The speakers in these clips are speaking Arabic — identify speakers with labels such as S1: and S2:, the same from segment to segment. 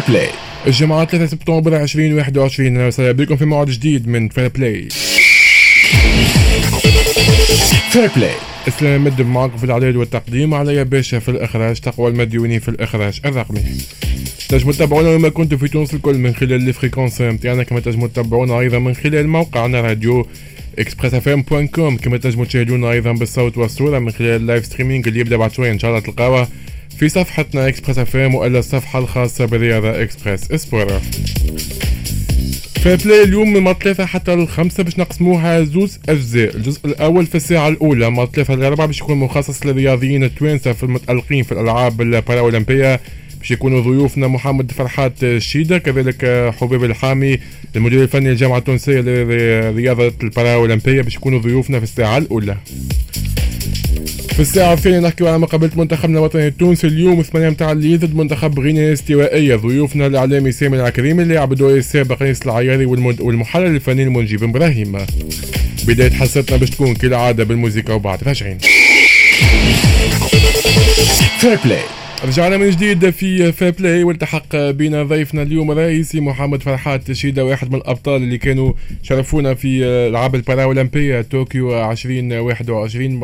S1: Fair Play الجمعة 3 سبتمبر 2021 أهلا وسهلا بكم في موعد جديد من Fair Play Fair Play اسلام مد معكم في العدد والتقديم علي باشا في الإخراج تقوى المديوني في الإخراج الرقمي. تنجموا تتابعونا وين ما كنتوا في تونس الكل من خلال les fréquences نتاعنا كما تنجموا تتابعونا أيضا من خلال موقعنا radioexpressfm point com كما تنجموا تشاهدونا أيضا بالصوت والصورة من خلال ال live streaming اللي يبدأ بعد شوية إن شاء الله تلقاوه. في صفحتنا Express FM وإلا الصفحة الخاصة بالرياضه Express Sport Fair Play اليوم من ثلاثة حتى الخمسة باش نقسموها زوز أجزاء. الجزء الأول في الساعة الأولى من ثلاثة لأربعة باش يكون مخصص للرياضيين التوانسة في المتألقين في الألعاب الباراولمبية باش يكونوا ضيوفنا محمد فرحات الشيدة كذلك حبيب الحامي المدير الفني للجامعة التونسية لرياضة الباراولمبية باش يكونوا ضيوفنا في الساعة الأولى. في الساعة الثانية نحكي على مقابلة منتخبنا الوطني التونسي اليوم ثمانية متاع الليل ضد منتخب غينيا الاستوائية. ضيوفنا الإعلامي سامي العكريمي اللاعب الدولي السابق انيس العياري والمحلل الفني المنجي بن إبراهيم. بداية حصتنا باش تكون كالعادة بالموسيقى وبعد راجعين. Fair Play رجعنا من جديد في Fair Play والتحق بنا ضيفنا اليوم الرئيسي محمد فرحات شيدا واحد من الأبطال اللي كانوا شرفونا في العاب الباراولمبيه طوكيو 2021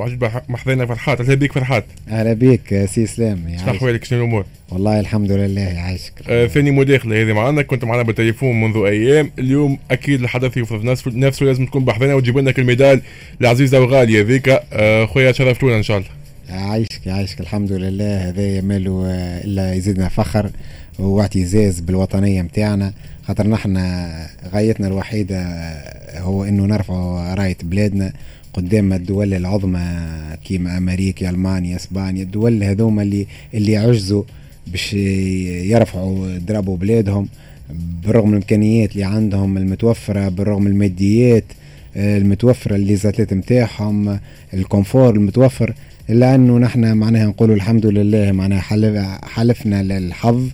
S1: محضرنا فرحات. أهلا بك فرحات.
S2: أهلا بك سي اسلام
S1: شنو احوالك شنو الأمور؟
S2: والله الحمد لله يعيشك
S1: آه ثاني مداخلة هذه معنا كنت معنا بالتليفون منذ أيام. اليوم أكيد الحدث يفرض نفسه نفسه لازم تكون بحضرنا وتجيب لنا الميدال العزيزه وغالية. ذيك آه خويا شرفتونا إن شاء الله.
S2: عايشك عايشك الحمد لله. هذا ماله إلا يزيدنا فخر. واعتزاز بالوطنية متاعنا. خاطر نحن غايتنا الوحيدة هو إنه نرفع راية بلادنا قدام الدول العظمى كيما أمريكا ألمانيا إسبانيا. الدول هذوما اللي اللي عجزوا باش يرفعوا ضربوا بلادهم بالرغم من الإمكانيات اللي عندهم المتوفرة بالرغم الماديات المتوفرة اللي زاتلت نتاعهم الكونفور المتوفر. إلا أنه نحن معناها نقولوا الحمد لله معناها حلفنا للحظ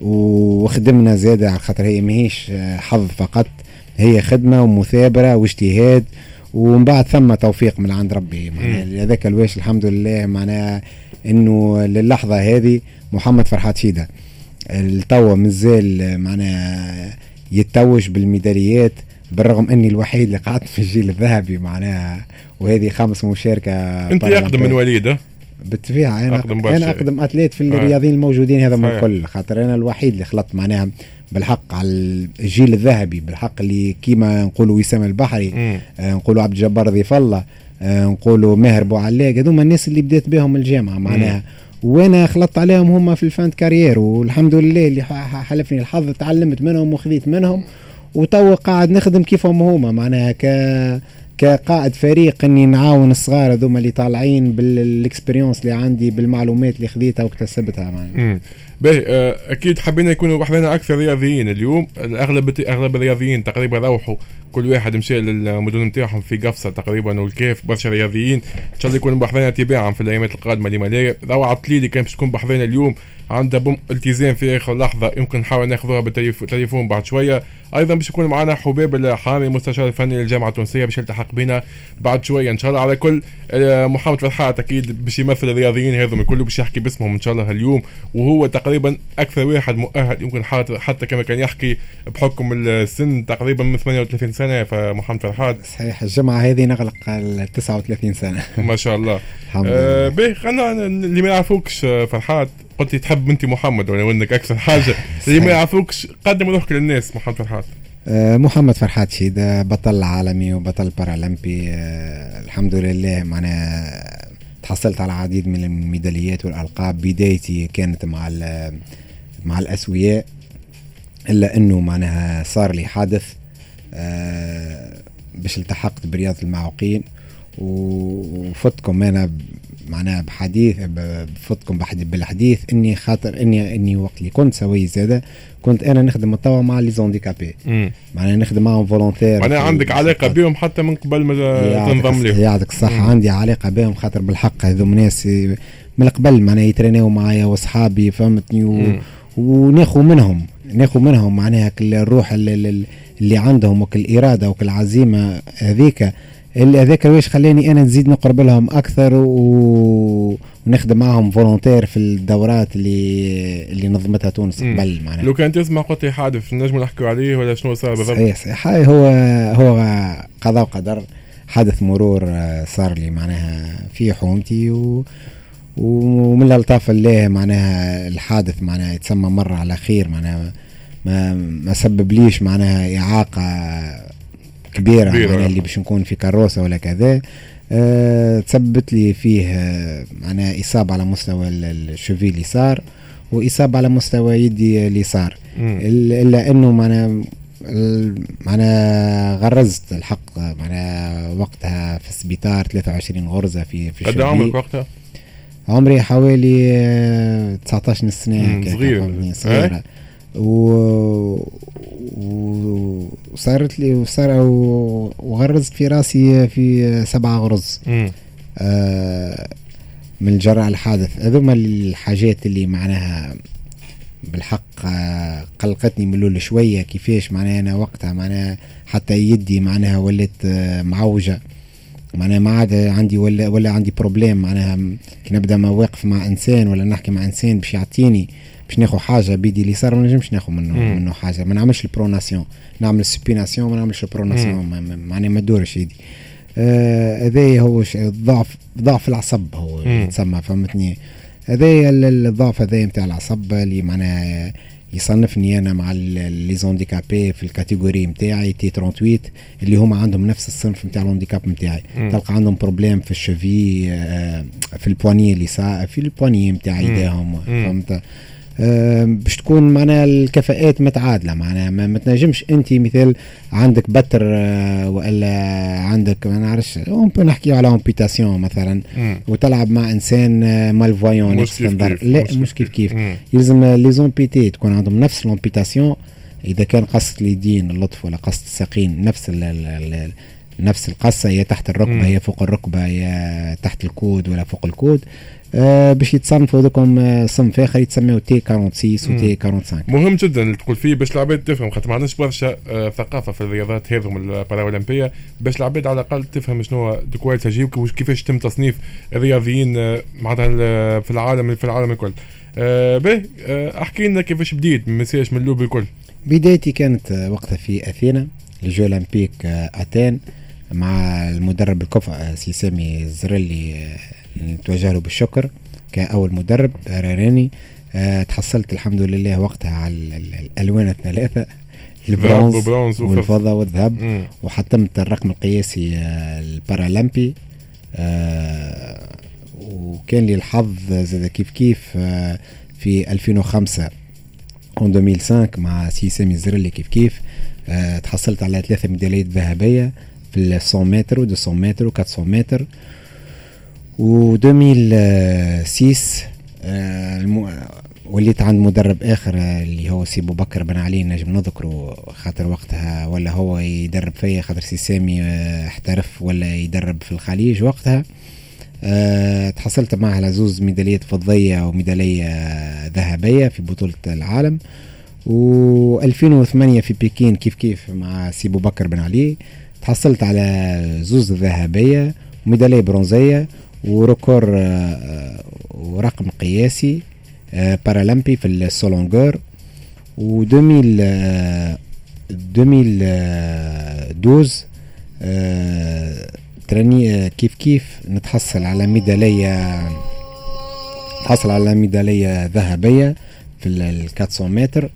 S2: وخدمنا زيادة على خاطر هي ماهيش حظ فقط هي خدمة ومثابرة واجتهاد ومن بعد ثم توفيق من عند ربي. معناها هذاك الواش الحمد لله معناها إنه للحظة هذه محمد فرحات شيدة. التوا مازال معناها يتوج بالميداليات بالرغم اني الوحيد اللي قعدت في الجيل الذهبي معناها وهذه خامس مشاركة
S1: أنت أقدم من وليد
S2: بالطبيعة أنا أقدم أنا أقدم أتليت في الرياضيين الموجودين هذا من الكل. خاطر أنا الوحيد اللي خلطت معناها بالحق على الجيل الذهبي بالحق اللي كيما نقولوا وسام البحري آه نقولوا عبد الجبار ضيف الله آه نقولوا ماهر بوعلاق هذوما الناس اللي بديت بهم الجامعة معناها. وأنا خلطت عليهم هم في الفان de carrière والحمد لله اللي حالفني الحظ تعلمت منهم وخذيت منهم وتو قاعد نخدم كيفهم هما. معناها ك كقائد فريق إني نعاون الصغار هذوما اللي طالعين بال expérience اللي عندي بالمعلومات اللي خذيتها واكتسبتها
S1: معناها. باهي أكيد حبينا يكونوا وحدنا أكثر رياضيين. اليوم اغلب أغلب الرياضيين تقريبا روحوا. كل واحد مشى للمدن نتاعهم في قفصة تقريبا والكيف برشا رياضيين. إن شاء الله يكونوا بحذنا تباعا في الأيامات القادمة. لما لا روعة عطليلي كان باش تكون بحذنا اليوم. عندها بم التزام في آخر لحظة. يمكن نحاول ناخذوها بالتليفون بعد شوية. أيضا باش يكون معنا حباب الحامي المستشار الفني للجامعة التونسية باش يلتحق بنا بعد شوية. إن شاء الله على كل محمد فرحات أكيد باش يمثل الرياضيين هذوما الكل باش يحكي باسمهم إن شاء الله اليوم. وهو تقريبا أكثر واحد مؤهل يمكن حتى كما كان يحكي بحكم السن تقريبا من 38 سنة. فمحمد فرحات.
S2: صحيح الجمعة هذه نغلق ال 39 سنة.
S1: ما شاء الله.
S2: الحمد لله.
S1: آه خلينا اللي ما يعرفوكش فرحات. قلت تحب أنت محمد ولا انك أكثر حاجة؟ اللي ما يعرفوكش قدم روحك للناس محمد فرحات.
S2: أه محمد فرحات شيد بطل عالمي وبطل بارالمبي أه الحمد لله معناها تحصلت على العديد من الميداليات والألقاب. بدايتي كانت مع مع الأسوياء إلا إنه معناها صار لي حادث أه باش التحقت برياضة المعوقين. وفتكم أنا معناها بحديث بفوتكم بالحديث إني خاطر إني إني وقت اللي كنت سوي زاده كنت أنا نخدم توا مع les handicapés معناها نخدم معهم volontaire
S1: معناها عندك علاقة بهم حتى من قبل ما تنضم لهم
S2: يعطيك الصحة. عندي علاقة بهم خاطر بالحق. هذوم ناس من قبل معناها يترينيو معايا واصحابي فهمتني؟ و... وناخذ منهم. ناخذ منهم معناها الروح اللي, اللي عندهم وكل الإرادة وكل العزيمة هذيك. اللي هذاك واش خلاني أنا نزيد نقرب لهم أكثر و... ونخدم معهم volontaire في الدورات اللي اللي نظمتها تونس قبل
S1: معناها. لو كان تسمع قلت حادث نجم نحكوا عليه ولا شنو صار بالضبط؟
S2: صحيح صحيح. هو هو قضاء وقدر. حدث مرور آه، صار لي معناها في حومتي و ومن الطاف الله معناها الحادث معناها يتسمى مرة على خير معناها. ما ما سبب ليش معناها إعاقة كبيرة, كبيرة. معناها اللي باش نكون في كروسة ولا كذا أه تسببت لي فيه آه، معناها إصابة على مستوى الشوفي اليسار وإصابة على مستوى يدي اليسار. إلا أنه معناها معناها غرزت الحق معناها وقتها في السبيطار 23 غرزة في في
S1: قد عمرك وقتها؟
S2: عمري حوالي 19 سنة
S1: صغير.
S2: صغيرة. و وصارت لي وصار وغرزت في راسي في سبعة غرز. آه من الجراء الحادث. هذوما الحاجات اللي معناها بالحق آه، قلقتني من الأول شوية. كيفاش؟ معناها أنا وقتها معناها حتى يدي معناها ولات آه، معوجة. معناها ما عاد عندي ولا ولا عندي problème معناها كي نبدأ ما واقف مع إنسان ولا نحكي مع إنسان باش يعطيني. باش ناخذ حاجة بيدي اليسار ما نجمش ناخذ منه مم. منه حاجة. ما نعملش ال pronation. نعمل ال supination ما نعملش ال pronation. معناها ما تدورش يدي هذا آه هو ضعف ضعف العصب هو يتسمى فهمتني؟ هذا الضعف هذا نتاع العصب اللي معناها يصنفني أنا مع les handicapés في ال catégorie نتاعي T 38 اللي هما عندهم نفس الصنف نتاع ال handicap نتاعي تلقى عندهم problème في الشوفي آه، في ال poignet اللي في ال poignet نتاع ايديهم فهمت؟ باش تكون معناها الكفاءات متعادلة معناها ما تنجمش أنت مثال عندك بتر آه، وإلا عندك ما نعرفش نحكي على amputation مثلا وتلعب مع إنسان آه، malvoyant
S1: مش كيف كيف
S2: لا مش كيف. كيف. يلزم les amputés تكون عندهم نفس ال amputation إذا كان قصة اليدين اللطف ولا قصة الساقين نفس ال نفس القصة هي تحت الركبة هي فوق الركبة هي تحت ال coude ولا فوق ال coude. آه باش يتصنفوا هذوكم آه، صنف آخر يتسموا T 46 و T 45
S1: مهم جدا اللي تقول فيه باش العباد تفهم خاطر ما عندناش برشا آه ثقافة في الرياضات هذوم اولمبيه باش العباد على الأقل تفهم شنو دو تجيب وكيفاش تم تصنيف الرياضيين آه معناتها في العالم في العالم الكل. آه باهي آه احكي لنا كيفاش بديت ما من اللوب الكل.
S2: بدايتي كانت وقتها في أثينا الجو أولمبيك أتين مع المدرب الكفء سي سامي الزرلي نتوجه له بالشكر كأول مدرب وراني أه تحصلت الحمد لله وقتها على الألوان الثلاثة البرونز والفضة والذهب. وحطمت الرقم القياسي آه، البارالمبي. أه وكان لي الحظ زاد كيف كيف أه في 2005 en 2005 مع سي سامي الزرلي كيف. كيف تحصلت على ثلاثة ميداليات ذهبية في ال 100 متر و 200 متر و 400 متر. و 2006 آه وليت عند مدرب آخر آه، اللي هو سي بكر بن علي نجم نذكره خاطر وقتها ولا هو يدرب فيا خاطر سي سامي آه احترف ولا يدرب في الخليج وقتها. أه تحصلت معه على زوز ميداليات فضية وميدالية ذهبية في بطولة العالم. و 2008 في بكين كيف كيف مع سي بكر بن علي. تحصلت على زوز ذهبية وميدالية برونزية وركور آه، آه، ورقم قياسي آه، بارالمبي في السولونجور. و 2012 تراني كيف كيف نتحصل على ميدالية نتحصل على ميدالية ذهبية في ال 400 متر.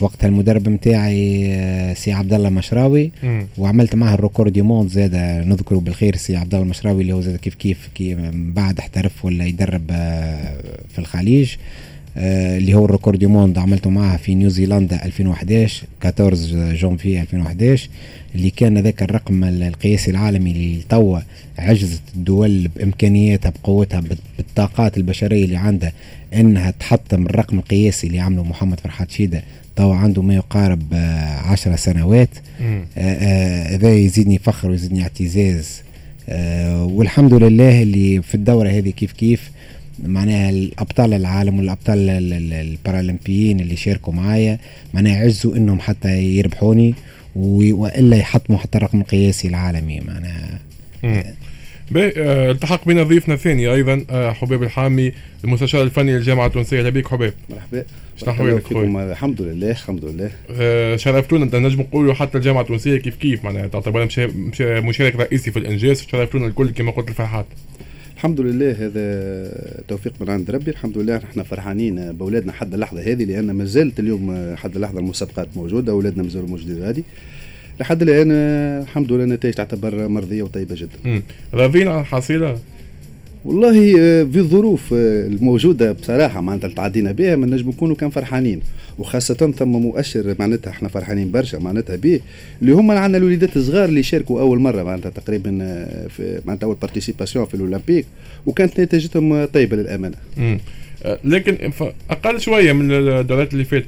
S2: وقتها المدرب نتاعي آه، سي عبد الله مشراوي. وعملت معه ال record du monde زاد نذكره بالخير سي عبد الله المشراوي اللي هو زاد كيف كيف كي بعد احترف ولا يدرب آه، في الخليج آه، اللي هو ال record du monde عملته معه في نيوزيلندا 2011 14 جونفي 2011 اللي كان ذاك الرقم القياسي العالمي اللي توا عجزت الدول بإمكانياتها بقوتها بالطاقات البشرية اللي عندها إنها تحطم الرقم القياسي اللي عمله محمد فرحات شيدة. تو عنده ما يقارب آه، عشر سنوات. آه، آه، هذا يزيدني فخر ويزيدني اعتزاز. والحمد لله اللي في الدورة هذه كيف كيف معناها الأبطال العالم والأبطال البارالمبيين اللي شاركوا معايا معناها عزوا إنهم حتى يربحوني وإلا يحطموا حتى الرقم القياسي العالمي معناها.
S1: التحق بنا ضيفنا الثاني أيضا آه، حبيب الحامي المستشار الفني للجامعة التونسية. لبيك حبيب.
S3: مرحبا.
S1: شنو احوالك
S3: خويا؟ الحمد لله الحمد لله.
S1: آه، شرفتونا. نجم نقولوا حتى الجامعة التونسية كيف كيف؟ معناها تعتبر مشارك رئيسي في الإنجاز شرفتونا الكل كما قلت الفرحات.
S3: الحمد لله هذا توفيق من عند ربي. الحمد لله إحنا فرحانين بأولادنا حد اللحظة هذه لأن ما زالت اليوم حد اللحظة المسابقات موجودة أولادنا مازالوا موجودين. غادي لحد الآن الحمد لله النتائج تعتبر مرضية وطيبة جدا.
S1: راضيين على الحصيله؟
S3: والله آه، في الظروف آه، الموجودة بصراحة معناتها تعدينا بها ما نجم نكونوا كان فرحانين وخاصة ثم مؤشر معناتها إحنا فرحانين برشا معناتها به اللي هما عندنا الوليدات الصغار اللي شاركوا أول مرة معناتها تقريبا آه، في معناتها أول بارتيسيباسيون في الأولمبيك وكانت نتيجتهم طيبة للأمانة.
S1: لكن أقل شوية من الدورات اللي فاتت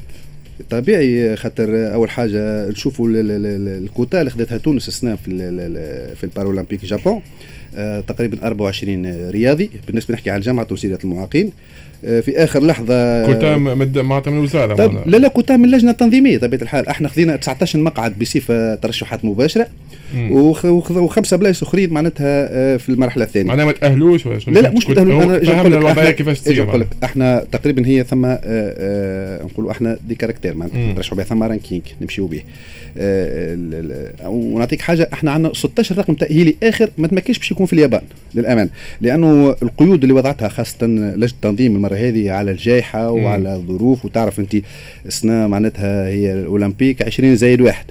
S3: طبيعي خاطر أول حاجة نشوفوا الكوتا اللي خذتها تونس السنة في في ال Paralympiques Japon. آه، تقريبا 24 رياضي. بالنسبة نحكي عن الجامعة التونسيه للمعاقين آه، في آخر لحظة
S1: كوتا معناتها من الوزاره
S3: طب لا لا كوتا من اللجنه التنظيميه طبيعة الحال أحنا خذينا 19 مقعد بصفة ترشحات مباشرة. وخمسة بلايص أخرين معناتها آه، في المرحلة الثانية.
S1: معناها ما تأهلوش ولا
S3: لا لا مش تأهلوش.
S1: أنا فهمنا الوضعية كيفاش تصير
S3: نقول لك أحنا تقريبا هي ثم نقولوا أحنا des critères معناتها. نرشحوا بها ثم ranking نمشيو به ونعطيك حاجة إحنا عندنا 16 رقم تأهيلي آخر ما تمكنش باش يكون في اليابان للامانه لأنه القيود اللي وضعتها خاصة لجنة التنظيم المرة هذه على الجائحة وعلى الظروف وتعرف أنت السنة معناتها هي ال olympique 20 زائد واحد.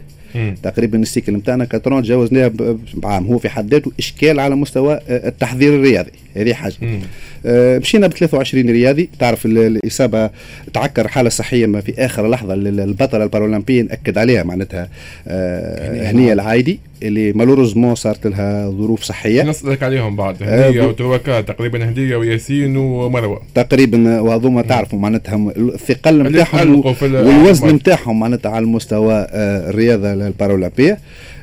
S3: تقريبا ال cycle نتاعنا quatre ans تجاوزناه بعام هو في حد ذاته إشكال على مستوى التحضير الرياضي هذه حاجة. آه مشينا ب 23 رياضي تعرف الإصابة تعكر حالة صحية ما في آخر لحظة البطله البارالمبيه ناكد عليها معناتها آه هنيه العايدي اللي مالوريزمون صارت لها ظروف صحية.
S1: نسالك عليهم بعد. آه، هديه آه وتروكا تقريبا هديه وياسين ومروة.
S3: تقريبا وهذوما تعرفوا معناتها الثقل نتاعهم والوزن نتاعهم معناتها على المستوى آه الرياضة البارالمبية.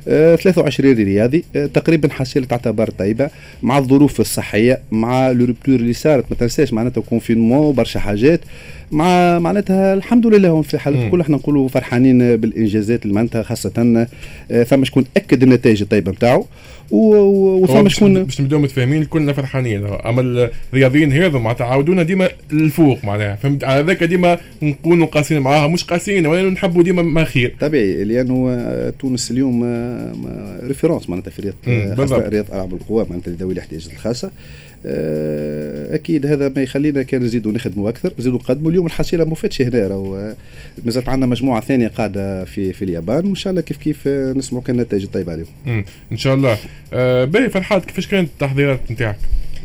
S3: 23 آه، رياضي آه، تقريبا حصيلة تعتبر طيبة مع الظروف الصحية مع les ruptures اللي صارت. ما تنساش معناتها confinement برشا حاجات. مع معناتها الحمد لله في حالة الكل. إحنا نقولوا فرحانين بالإنجازات اللي معناتها خاصة آه، ثم شكون أكد النتائج الطيبة نتاعو
S1: وثم شكون باش نبداو متفاهمين كلنا فرحانين. أما الرياضيين هذو معناتها عاودونا ديما للفوق معناها. فهمت؟ على ذاك ديما نكونوا قاسيين معاها مش قاسيين ولا نحبوا ديما ما خير.
S3: طبيعي لأنه تونس اليوم ريفيرونس معناتها في رياضة رياضة العاب القوى معناتها ذوي الاحتياجات الخاصة. آه، أكيد هذا ما يخلينا كان نزيدوا نخدموا أكثر نزيدوا نقدموا. اليوم الحصيله ما فاتش هنا راهو مازالت عندنا مجموعة ثانية قاعدة في في اليابان. وإن شاء الله كيف كيف نسمعوا كان نتائج طيبه عليهم
S1: إن شاء الله. آه باهي فرحات كيفاش كانت التحضيرات نتاعك؟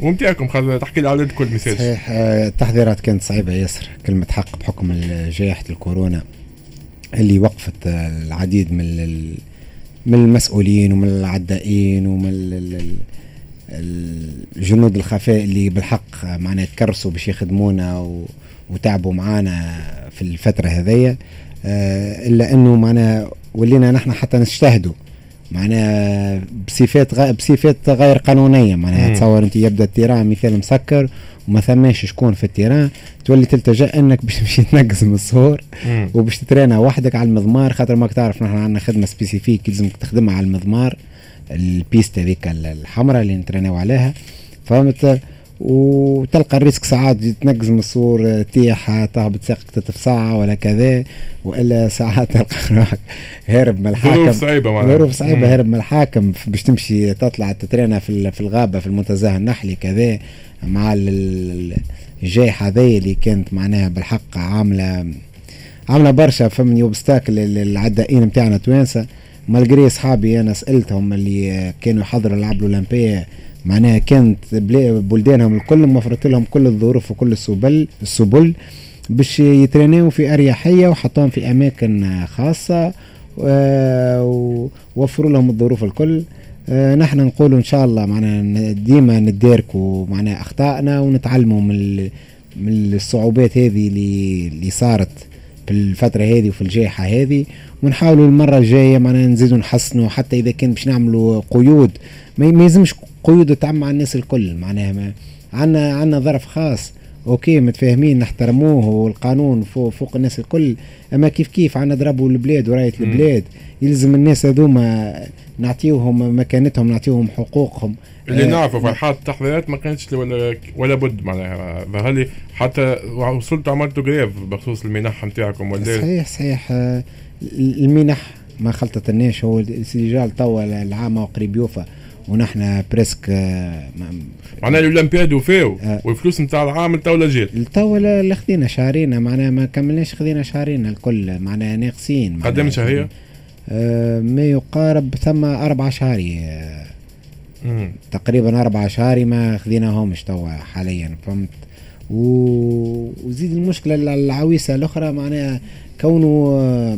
S1: ومتاعكم تحكي لي على كل مساج
S2: صحيح آه، التحضيرات كانت صعيبة ياسر كلمة حق بحكم جائحه الكورونا اللي وقفت العديد من من المسؤولين ومن العدائين ومن الجنود الخفاء اللي بالحق معنا تكرسوا باش يخدمونا وتعبوا معانا في الفترة هذية آه، إلا أنه معنا ولينا نحن حتى نجتهدوا. معناها بصفات غ... بصفات غير قانونية معناها تصور أنت يبدأ التيران مثال مسكر وما ثماش شكون في التيران تولي تلتجأ أنك باش تمشي تنقز من السور وباش تترينا وحدك على المضمار خاطر ماك تعرف نحن عندنا خدمة spécifique لازمك تخدمها على المضمار. ال piste هذيك الحمراء اللي نتريناو عليها. فهمت؟ وتلقى ال risque ساعات تنقز من السور تيح تهبط ساقك تتفصع ولا كذا وإلا ساعات تلقى روحك هارب من الحاكم. ظروف
S1: صعيبة
S2: معناها. ظروف صعيبة هارب من الحاكم باش تمشي تطلع تترينا في في الغابة في المنتزه النحلي كذا مع الجائحه هذه اللي كانت معناها بالحق عامله عاملة برشا فهمتني obstacles العدائين نتاعنا توانسة. malgré أصحابي أنا سألتهم اللي كانوا يحضروا الألعاب الأولمبية. معناها كانت بلدانهم الكل موفرت لهم كل الظروف وكل السبل السبل باش يترينيو في أريحية وحطوهم في أماكن خاصة ووفروا لهم الظروف الكل. آه، نحن نقول إن شاء الله معنا ديما نداركوا معنا أخطائنا ونتعلموا من من الصعوبات هذه اللي صارت. في الفترة هذه وفي الجائحة هذه ونحاولوا المرة الجاية معنا نزيدوا نحسنوا حتى إذا كان باش نعملوا قيود ما يلزمش قيود تعم مع الناس الكل معناها عندنا عندنا ظرف خاص. أوكي متفاهمين نحترموه والقانون فوق, فوق الناس الكل. أما كيف كيف؟ عنا ضربوا البلاد ورايه. البلاد. يلزم الناس هذوما نعطيوهم مكانتهم نعطيوهم حقوقهم.
S1: اللي
S2: آه،
S1: نعرفه في حالة التحضيرات ما كانتش ولا ولا بد معناها. ظهر لي حتى وصلتوا عملتوا grève بخصوص المنح نتاعكم ولا
S2: صحيح صحيح. آه، المنح ما خلطتلناش هو السجال توا العام وقريب يوفى. ونحن presque آه،
S1: معناها الأولمبياد وفاو
S2: آه.
S1: والفلوس نتاع العام تو لا جات
S2: التوا لا خذينا شهرين معناها ما كملناش خذينا شهرين الكل معناها ناقصين.
S1: قدام شهرية؟
S2: آه ما يقارب ثم أربع شهري آه. تقريبا أربع شهري ما خذيناهمش توا حاليا فهمت. وزيد المشكلة العويصة الأخرى معناها كونه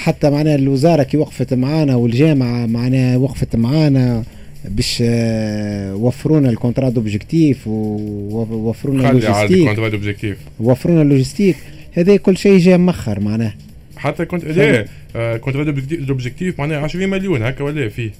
S2: حتى معناها الوزارة كي وقفت معانا والجامعة معناها وقفت معانا باش آه، وفرونا ال contrat d'objectifs
S1: ووفرونا ال
S2: logistique
S1: contrat objectif
S2: وفرونا ال logistique هذا كل شيء جاء مخر معناه
S1: حتى كنت لا آه، contrat objectif معناها 20 مليون هكا ولا في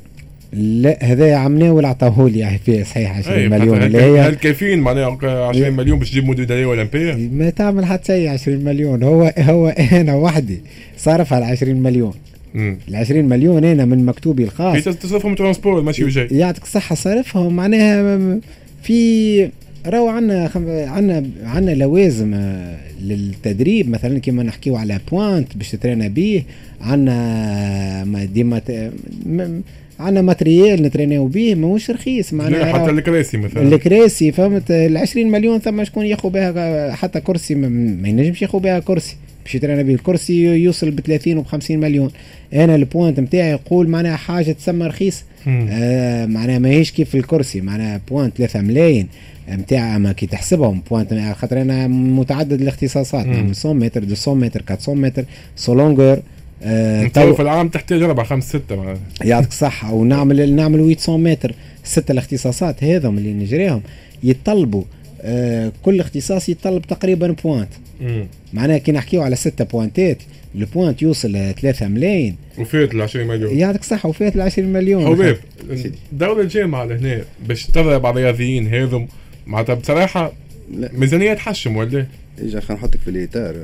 S2: لا هذا عمناه ولا عطاهولي فيه صحيح 20
S1: أي،
S2: مليون اللي هي؟
S1: هل كافيين؟ معناها 20 مليون باش تجيب ميدالية أولمبية
S2: ما تعمل حتى شيء 20 مليون هو هو أنا وحدي صرفها ال 20 مليون. ال 20 مليون أنا من مكتوبي الخاص.
S1: تصرفهم transport ماشي وجاي.
S2: يعطيك الصحة صرفهم معناها في راهو عندنا خم... عندنا عندنا لوازم آه، للتدريب. مثلا كيما نحكيو على pointes باش تترينا بيه عندنا ما ديما ت... م... عندنا matériel نتريناو بيه ماهوش رخيص معناها
S1: حتى الكراسي مثلا
S2: الكراسي فهمت ال 20 مليون ثم شكون ياخذ بها حتى كرسي ما, ينجمش ياخذ بها كرسي باش يترينا به الكرسي يوصل ب 30 و 50 مليون أنا ال pointes نتاعي يقول معناها حاجة تسمى رخيص. آه معناها ماهيش كيف الكرسي معناها pointes 3 ملايين نتاع اما كي تحسبهم pointes خاطر أنا متعدد الاختصاصات
S1: مم.
S2: نعمل 100 متر 200 متر 400 متر آه تو-
S1: في العام تحتاج أربع خمس ستة معناها
S2: يعطيك الصحة ونعمل نعمل 800 متر. ستة الاختصاصات هذم اللي نجريهم يتطلبوا آه كل اختصاص يتطلب تقريبا pointes.
S1: مم.
S2: معناها كي نحكيو على ستة بوانتات ال pointes يوصل ل 3 ملايين.
S1: وفات ال 20 مليون.
S2: يعطيك الصحة وفات ال 20 مليون.
S1: حبيب
S3: سيدي.
S1: الدولة الجامعة لهنا باش تضرب على الرياضيين هذم معناتها بصراحة
S3: لا.
S1: ميزانية تحشم ولا؟
S3: إجا خلينا نحطك في الاطار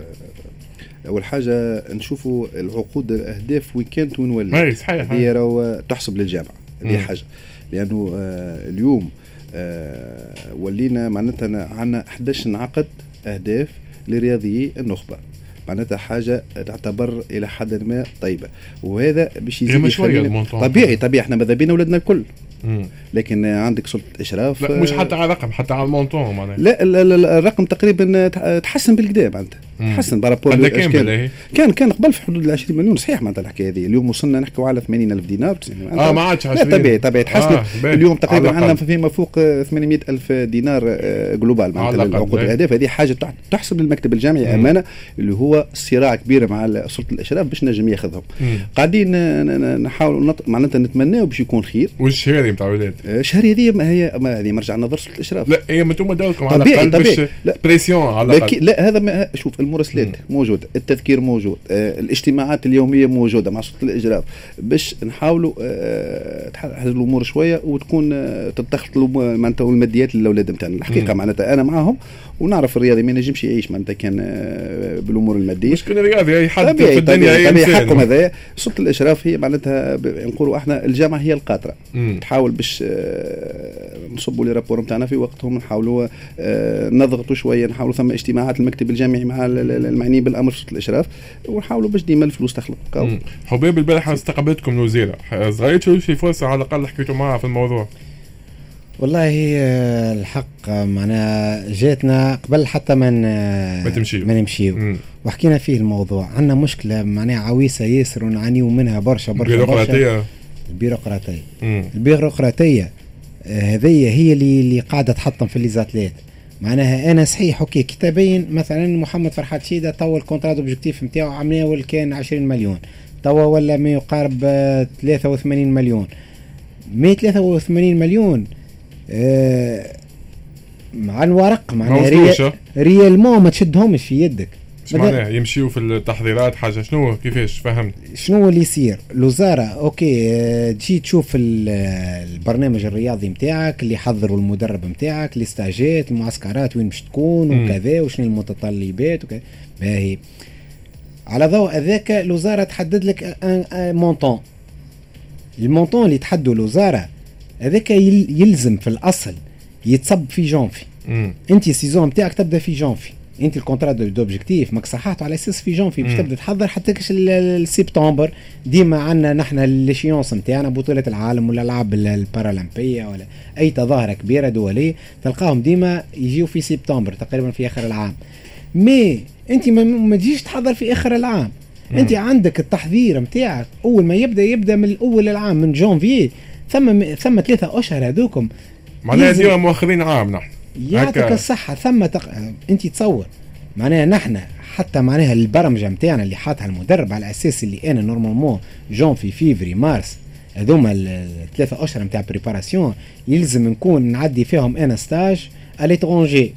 S3: أول حاجة نشوفوا العقود الأهداف وين كانت وين ولات
S1: صحيح
S3: هي راهو تحسب للجامعة هذه. حاجة لأنه آه اليوم آه ولينا معناتها عندنا 11 عقد أهداف لرياضيي النخبة معناتها حاجة تعتبر إلى حد ما طيبة وهذا باش يزيد ال
S1: montant.
S3: طبيعي طبيعي إحنا ماذا بينا ولدنا الكل
S1: مم.
S3: لكن عندك سلطة إشراف
S1: لا مش
S3: آه،
S1: حتى على الرقم حتى على ال montant معناها
S3: لا ال- ال- الرقم تقريبا تح- تحسن بالقدا معناتها. تحسن par rapport
S1: قد كان
S3: كان كان قبل في حدود ال 20 مليون صحيح معناتها الحكاية هذه اليوم وصلنا نحكوا على 80 ألف دينار
S1: آه ما عادش
S3: لا
S1: 20
S3: طبيعي طبيعي تحسن
S1: آه،.
S3: اليوم تقريبا عندنا. فيما فوق آه، 800 ألف دينار آه، global
S1: على
S3: معناتها العقود. الاهداف هذه حاجة تح- تحسب للمكتب الجامعي
S1: مم.
S3: أمانة اللي هو صراع كبير مع سلطة الأشراف باش نجم ياخذهم. قاعدين نحاول معناتها نتمناو باش يكون خير
S1: والشهري نتاع ولاد
S3: آه، شهري هذه ما هي ما هذه مرجع نظر سلطة الأشراف
S1: لا هي أنتم دوركم على
S3: طبيعي-
S1: الأقل
S3: طبيعي. لا.
S1: pression على الأقل
S3: لا هذا ما شوف المراسلات موجوده التذكير موجود آه الاجتماعات اليومية موجودة مع سلطه الإشراف باش نحاولوا آه تحل الأمور شوية وتكون آه الأمور- معناتها الماديات للأولاد نتاعنا.
S1: الحقيقة.
S3: معناتها أنا معاهم ونعرف الرياضي ما ينجمش يعيش معناتها كان بالأمور المادية.
S1: مش كل رياضي أي حد في الدنيا
S3: طبيعي, حقهم هذايا. سلطه الإشراف هي معناتها نقولوا إحنا الجامعة هي
S1: القاطرة.
S3: تحاول باش نصبوا لي رابور نتاعنا في وقتهم نحاولوا نضغطوا شوية نحاولوا ثم اجتماعات المكتب الجامعي مع المعنيين بالأمر في الإشراف ونحاولوا باش ديما الفلوس تخلق.
S1: حبيب البارح استقبلتكم الوزيره صغيرت شو في فرصة على الأقل حكيتوا معها في الموضوع.
S2: والله آه، الحق آه، معناها جاتنا قبل حتى ما ن-
S1: ما تمشيو.
S2: ما نمشيو. وحكينا فيه الموضوع. عندنا مشكلة معناها عويصة ياسر ونعانيو منها برشا برشا برشا.
S1: بيروقراطيه
S2: البيروقراطية.
S1: مم.
S2: البيروقراطية آه، هذية هي اللي اللي قاعدة تحطم في ال les athlètes معناها أنا صحيح OK كي تبين مثلا محمد فرحات شيدة توا ال contrat d'objectifs نتاعو عملناه كان 20 مليون. توا ولا ما يقارب آه، 83 مليون. 183 مليون آه مع الورق معناها؟ réellement ما تشدهمش في يدك.
S1: معناها يمشيوا في التحضيرات حاجة. شنو كيفاش؟ فهمت.
S2: شنو اللي يصير؟ الوزاره OK تجي تشوف البرنامج الرياضي نتاعك اللي يحضروا المدرب نتاعك الاستاجات المعسكرات وين باش تكون وكذا وشنو المتطلبات وكذا باهي. على ضوء هذاك الوزاره تحدد لك montant ال montant اللي تحدوا الوزاره هذاك يلزم في الأصل يتصب في جونفي. أنت ال saison نتاعك تبدأ في جونفي. انت ال contrat d'objectif ماك صححته على أساس في جونفي باش تبدا تحضر حتى كاش سبتمبر ديما عندنا نحن les échéances نتاعنا بطولة العالم ولا الألعاب البارالمبية ولا أي تظاهرة كبيرة دولية تلقاهم ديما يجيو في سبتمبر تقريبا في آخر العام. mais انت ما تجيش تحضر في آخر العام. انت عندك التحضير نتاعك. أول ما يبدأ يبدأ من اول العام من جونفي. ثم ثم ثلاثة أشهر هذوكم.
S1: معناها ديما مؤخرين عام نحن
S2: يعطيك الصحة ثم تق... أنت تصور. معناها نحن حتى معناها البرمجة نتاعنا اللي حاطها المدرب على أساس اللي أنا normalement جونفي فيفري مارس هذوما الثلاثة أشهر نتاع préparation يلزم نكون نعدي فيهم أنا stage à l'étranger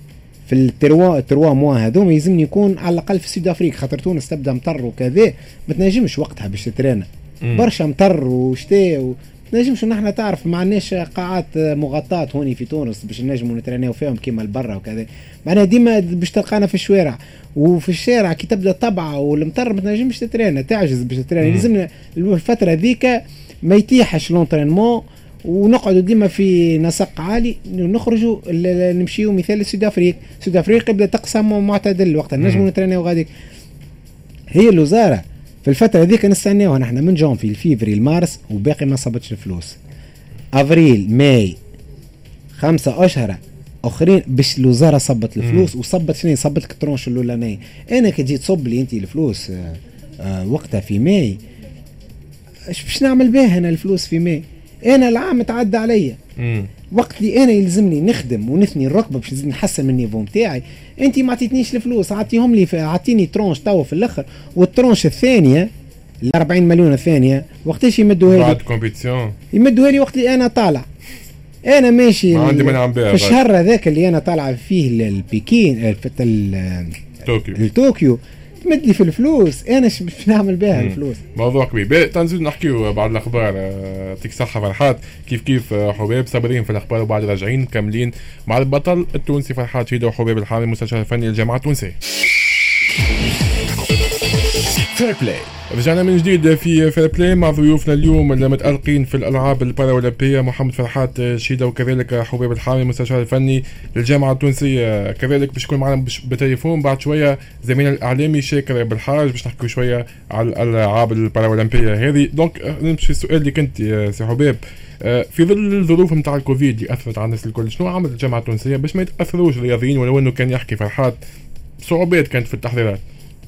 S2: في ال trois ال trois mois هذوما يلزمني يكون على الأقل في sud أفريقيا خاطر تونس تبدأ مطر وكذا ما تنجمش وقتها باش تترانا برشا مطر وشتاء. نجمش نحن تعرف ما عندناش قاعات مغطاة هوني في تونس باش نجموا نترينيو فيهم كيما البرا وكذا. معناها ديما باش تلقانا في الشوارع. وفي الشارع كي تبدأ طبعة والمطر ما تنجمش تترينا تعجز باش تترينا. لازمنا الفترة ذيك ما يتيحش l'entraînement. ونقعدوا ديما في نسق عالي نخرجوا نمشيو مثال Sud Afrique. سود افريقيا بدا تقسم معتدل وقتها نجموا نترينيو غاديك هي الوزارة في الفترة هذيك نستناوها نحن من جونفي الفيفري المارس وباقي ما صبتش الفلوس. أفريل ماي خمسة أشهر أخرين باش الوزارة صبت الفلوس وصبت شنو؟ صبت لك ال tranche الأولاني. أنا كي تجي تصب لي أنت الفلوس آه آه وقتها في ماي باش نعمل بها أنا الفلوس في ماي؟ أنا العام تعدى عليا. وقت اللي أنا يلزمني نخدم ونثني الرقبه باش نحسن من ال niveau نتاعي أنت ما عطيتنيش الفلوس عطيهم لي عطيني tranche توا في الأخر. وال tranche الثانية ال 40 مليون الثانية وقتاش يمدوها لي؟
S1: بعد compétition
S2: يمدوها لي وقت اللي أنا طالع. أنا ماشي
S1: ما عندي مانع
S2: في الشهر هذاك اللي أنا طالع فيه البكين
S1: طوكيو.
S2: طوكيو. تمد لي في الفلوس. أنا إيش نعمل بها الفلوس؟
S1: موضوع كبير. تنزل نحكيو بعد الأخبار. آه، يعطيك صحه فرحات. كيف كيف آه، حباب صابرين في الأخبار وبعد راجعين مكملين مع البطل التونسي فرحات شيدة وحبيب الحامي المستشار الفني للجامعه التونسية. Fair Play رجعنا من جديد في Fair Play مع ضيوفنا اليوم المتألقين في الألعاب الباراولمبية محمد فرحات شيدا وكذلك حبيب الحامي المستشار الفني للجامعة التونسية. كذلك باش يكون معنا بالتليفون بعد شوية زميلنا الإعلامي شاكر بالحاج باش نحكي شوية على الألعاب الباراولمبية هذه. donc نمشي السؤال اللي كنت سي حبيب. في ظل الظروف نتاع الكوفيد اللي أثرت على الناس الكل شنو عملت الجامعة التونسية باش ما يتأثروش الرياضيين؟ ولو انه كان يحكي فرحات صعوبات كانت في التحضيرات.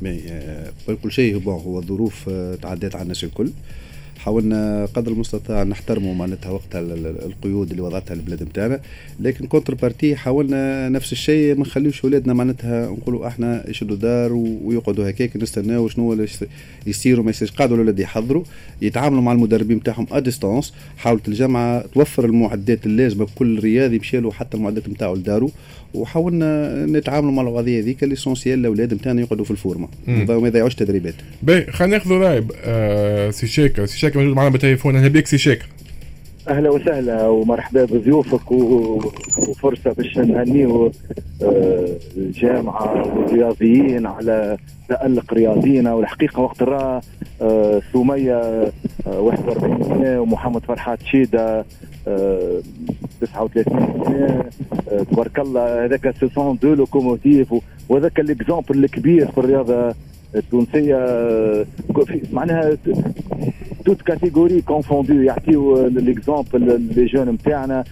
S3: آه، كل شيء هو هو الظروف آه، تعديت على الناس الكل. حاولنا قدر المستطاع نحترموا معناتها وقتها القيود اللي وضعتها البلاد نتاعنا لكن contrepartie حاولنا نفس الشيء ما نخليوش اولادنا معناتها نقولوا إحنا يشدوا دار ويقعدوا هكاك نستناو شنو يصيروا ما يصيرش قاعدوا الاولاد يحضروا يتعاملوا مع المدربين نتاعهم à distance حاولت الجامعة توفر المعدات اللازمة كل رياضي مشى له حتى المعدات نتاعو لدارو. وحاولنا نتعاملوا مع القضية هذيك l'essentiel الاولاد نتاعنا يقعدوا في الفورمة ما يضيعوش تدريبات.
S1: باهي خلينا ناخذوا راي آه سي شاكر سي شاكر موجود معنا بالتليفون أهلا بك سي شاكر.
S4: أهلا وسهلا ومرحبا بضيوفك وفرصة باش نهنيو آه، الجامعة والرياضيين على تألق رياضينا والحقيقة وقت راه سمية 41 سنة ومحمد فرحات شيدة 39 سنة. تبارك الله هذاك sont deux locomotives وهذاك ال exemple الكبير في الرياضة. التونسية معناها toutes catégories confondues يعطيو l'exemple les jeunes نتاعنا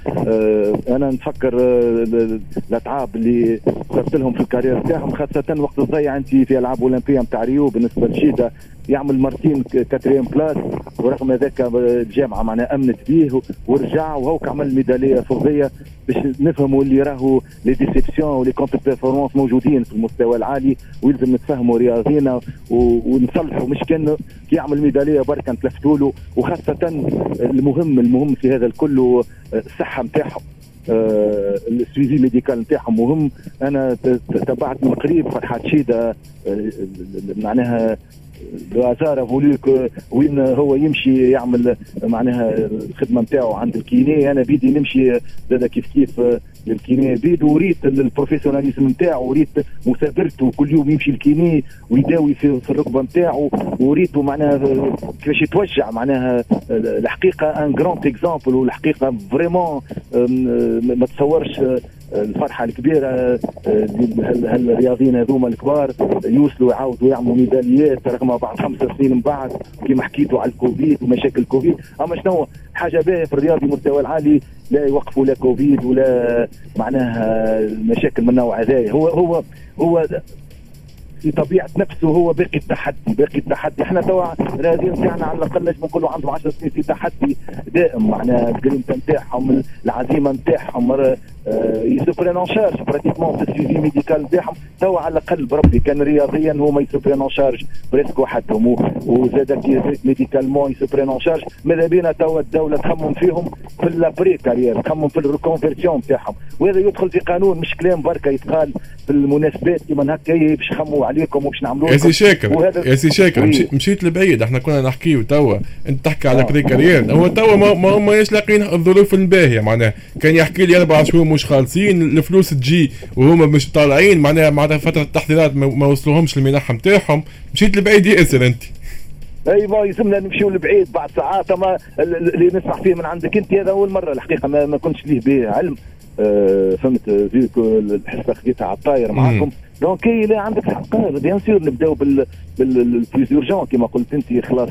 S4: أنا نفكر الاتعاب اللي صارت لهم في ال carrière نتاعهم خاصة وقت تضيع أنت في ألعاب أولمبية نتاع ريو بالنسبة لشيدا. يعمل مرتين quatrième place ورغم ذاك الجامعة معناها أمنت به ورجع وهو عمل ميدالية فضية باش نفهموا اللي راهو les déceptions و les contre-performances موجودين في المستوى العالي ويلزم نتفهموا رياضينا. ونصلحوا مش كان يعمل ميدالية برك نتلفتوا له وخاصة المهم المهم في هذا الكل الصحة نتاعهم. آه، ال suivi médical نتاعهم مهم. أنا تبعت من قريب فرحات شيدة آه، معناها par hasard فولو وين هو يمشي يعمل معناها الخدمة نتاعو عند ال kiné. أنا بيدي نمشي زاد كيف كيف لل kiné. بيد وريت ال professionnalisme نتاعو وريت مثابرته كل يوم يمشي ال kiné ويداوي في, في الركبة نتاعو وريته معناها كيفاش يتوجع معناها الحقيقة. un grand exemple والحقيقة vraiment ما تصورش الفرحة الكبيرة هالرياضيين هذوما الكبار يوصلوا يعاودوا يعملوا ميداليات رغم بعد خمس سنين من بعد كما حكيتوا على الكوفيد ومشاكل الكوفيد. أما شنو حاجة باهية في الرياضي المستوى العالي لا يوقفوا لا كوفيد ولا معناها مشاكل من النوع هذا. هو هو هو في طبيعه نفسه هو باقي التحدي باقي التحدي. إحنا توا الرياضيين نتاعنا على الأقل نجم نقولوا عندهم 10 سنين في تحدي دائم. معناها الجرينتا نتاعهم العزيمة نتاعهم ils se prennent en charge pratiquement في ال suivi médical نتاعهم. توا على الأقل بربي كان رياضيا هما ils se prennent en charge presque وحدهم. وزاد médicalement ils se prennent en charge ماذا بينا توا الدولة تخمم فيهم في ال après-carrière تخمم في ال reconversion نتاعهم. وهذا يدخل في قانون مش كلام بركة يتقال في المناسبات كيما هكا باش يخموا عليكم وباش نعملوا
S1: يا سي شاكر يا سي شاكر مشيت لبعيد إحنا كنا نحكيو توا. أنت تحكي على après-carrière هو توا ما ما ماهيش لاقيين الظروف الباهية معناها كان يحكي لي أربع شهور مش خالصين الفلوس تجي وهما مش طالعين معناها معناها فترة التحضيرات ما وصلوهمش المنح نتاعهم مشيت لبعيد ياسر أنت.
S4: إي ما يلزمنا نمشيو لبعيد بعد ساعات ما اللي نسمع فيه من عندك أنت هذا أول مرة الحقيقة ما, ما كنتش ليه به علم. آه فهمت vu que الحصة خديتها على الطاير معاكم. donc لا عندك الحق bien sûr نبداو بال plus urgent كما قلت انت خلاص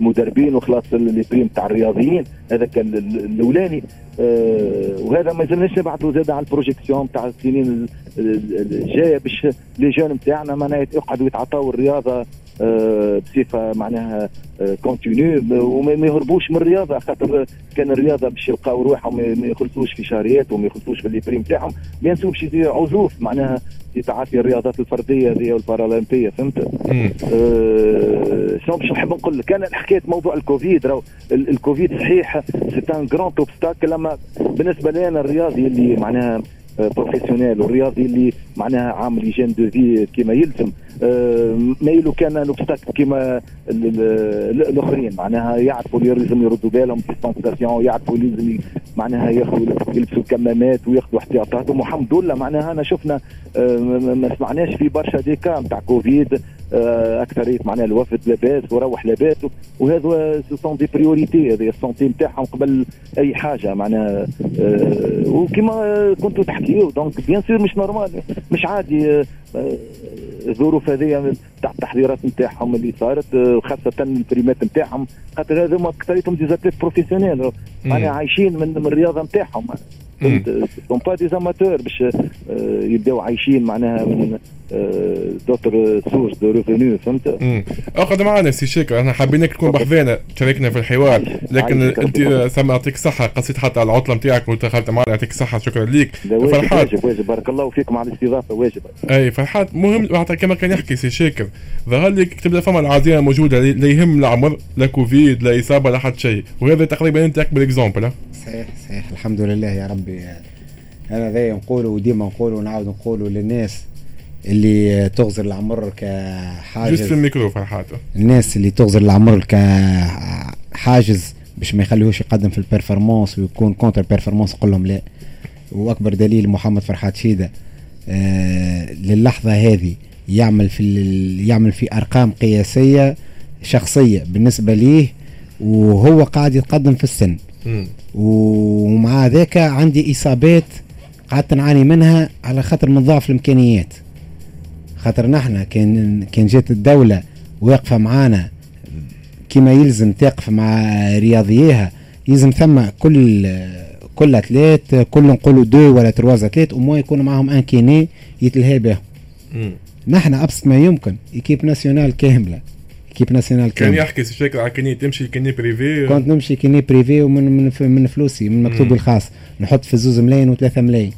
S4: المدربين وخلاص les primes تاع الرياضيين هذاك الأولاني. آه وهذا ما زلناش نبعثوا زاد على ال projection تاع السنين الجاية باش les jeunes نتاعنا معناها يقعدوا يتعطاو الرياضة آه بصفة معناها continue آه وما يهربوش من الرياضة. خاطر كان الرياضة باش يلقاو روحهم ما يخلصوش في شهريات وما يخلصوش في les primes تاعهم. bien sûr باش عزوف معناها في تعاطي الرياضات الفردية هذه والبارالمبية فهمت؟ آه شنو باش نحب نقول لك أنا حكيت موضوع الكوفيد راهو الكوفيد صحيح c'est un grand obstacle أما بالنسبة لي أنا الرياضي اللي معناها professionnel والرياضي اللي معناها عامل hygiène de vie كما يلزم مايلو كان l'obstacle كما الاخرين معناها يعرفوا اللي لازم يردوا بالهم distanciation يعرفوا اللي لازم معناها ياخذوا يلبسوا الكمامات وياخذوا احتياطاتهم والحمد لله معناها انا شفنا ما سمعناش في برشا des cas نتاع كوفيد اكثريه معناها الوفد لاباس وروح لاباس. وهذا sont des priorités هذه ال santé نتاعهم قبل أي حاجة معناها وكما كنتوا تحكيوا donc bien sûr مش normal مش عادي الظروف هذه تاع التحضيرات نتاعهم اللي صارت خاصه البريمات نتاعهم. خاطر هذوما اكثريتهم des athlètes professionnels معناها عايشين من, من الرياضة نتاعهم. sont pas des amateurs باش يبداو عايشين معناها من d'autres sources de revenus فهمت؟
S1: اخذ معنا سي شاكر إحنا حابينك تكون بحذانا تشاركنا في الحوار لكن انت سامع يعطيك الصحه قصيت حتى على العطله نتاعك ودخلت معنا يعطيك الصحه شكرا ليك
S4: فرحات واجب واجب بارك الله فيكم على الاستضافه واجب
S1: اي فرحات مهم كما كان يحكي سي شاكر ظهر لي تبدا فما العزيمه موجوده لا يهم العمر لا كوفيد لا اصابه لا حتى شيء وهذا تقريبا انت اكبر exemple
S2: صحيح صحيح الحمد لله يا ربي أنا ذا نقوله وديما نقوله ونعاود نقوله للناس اللي تغزر العمر كحاجز.
S1: juste في الميكرو فرحات
S2: الناس اللي تغزر العمر كحاجز باش ما يخليهوش يقدم في ال performance ويكون contre-performance قول لهم لا. وأكبر دليل محمد فرحات شيدة آه للحظة هذه يعمل في يعمل في أرقام قياسية شخصية بالنسبة ليه وهو قاعد يتقدم في السن. ومع ذاك عندي إصابات قعدت نعاني منها على خاطر من ضعف الإمكانيات. خاطر نحن كان كان جات الدولة واقفة معانا كما يلزم تقف مع رياضييها يلزم ثم كل كل athlète كل نقولوا deux ولا trois athlètes وما يكون معاهم un kiné يتلهى بهم. نحن أبسط ما يمكن. équipe nationale كاملة. équipe
S1: nationale كان يحكي شاكر على kiné تمشي kiné privé
S2: كنت نمشي kiné privé ومن من, من فلوسي من مكتوبي الخاص. نحط في زوز ملايين وثلاثة ملايين.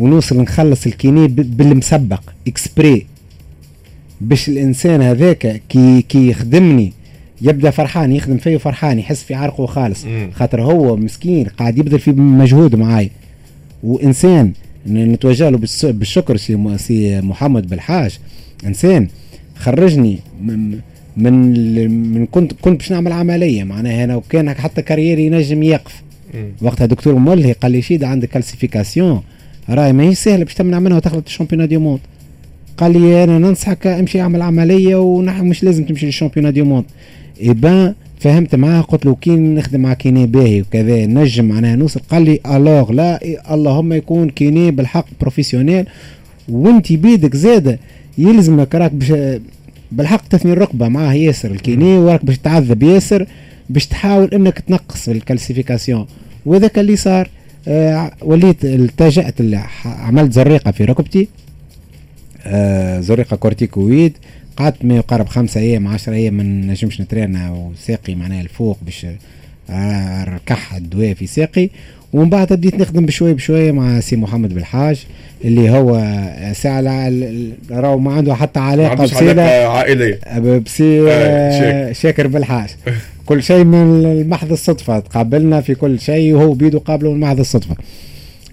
S2: ونوصل نخلص ال kiné بالمسبق exprès. باش الإنسان هذاك كي كي يخدمني يبدأ فرحان يخدم فيا فرحان يحس في عرقه خالص. خاطر هو مسكين قاعد يبذل في مجهود معاي. وإنسان نتوجه له بالشكر سي محمد بالحاج. إنسان خرجني من من من كنت كنت باش نعمل عملية. معناها أنا وكان حتى carrière ي ينجم يقف. وقتها دكتور مولهي قال لي شيد عندك calcification. راهي ماهيش سهلة باش تمنع منها وتخلط ال championnat du monde. قال لي أنا ننصحك امشي اعمل عملية ونحن مش لازم تمشي لل championnat du monde. اي bon فهمت معاه قلت له كي نخدم مع kiné باهي وكذا نجم معناها نوصل. قال لي alors لا اللهم يكون kiné بالحق professionnel وانت بيدك زاده يلزمك راك بالحق تثني الركبة معاه ياسر ال kiné وراك باش تعذب ياسر باش تحاول إنك تنقص في ال calcification وذاك اللي صار. وليت التجأت عملت زريقة في ركبتي. آه زريقة corticoïde قعدت ما يقارب خمسة أيام عشرة أيام ما نجمش نترينا وساقي معناها الفوق باش ركح الدواء في ساقي. ومن بعد بديت نخدم بشوي بشوي مع سي محمد بالحاج اللي هو ساعة راهو ما عنده حتى علاقة
S1: بصلة عائلية.
S2: بسي آه شاكر بالحاج. كل شيء من محض الصدفة تقابلنا في كل شيء وهو بيده قابله من محض الصدفة.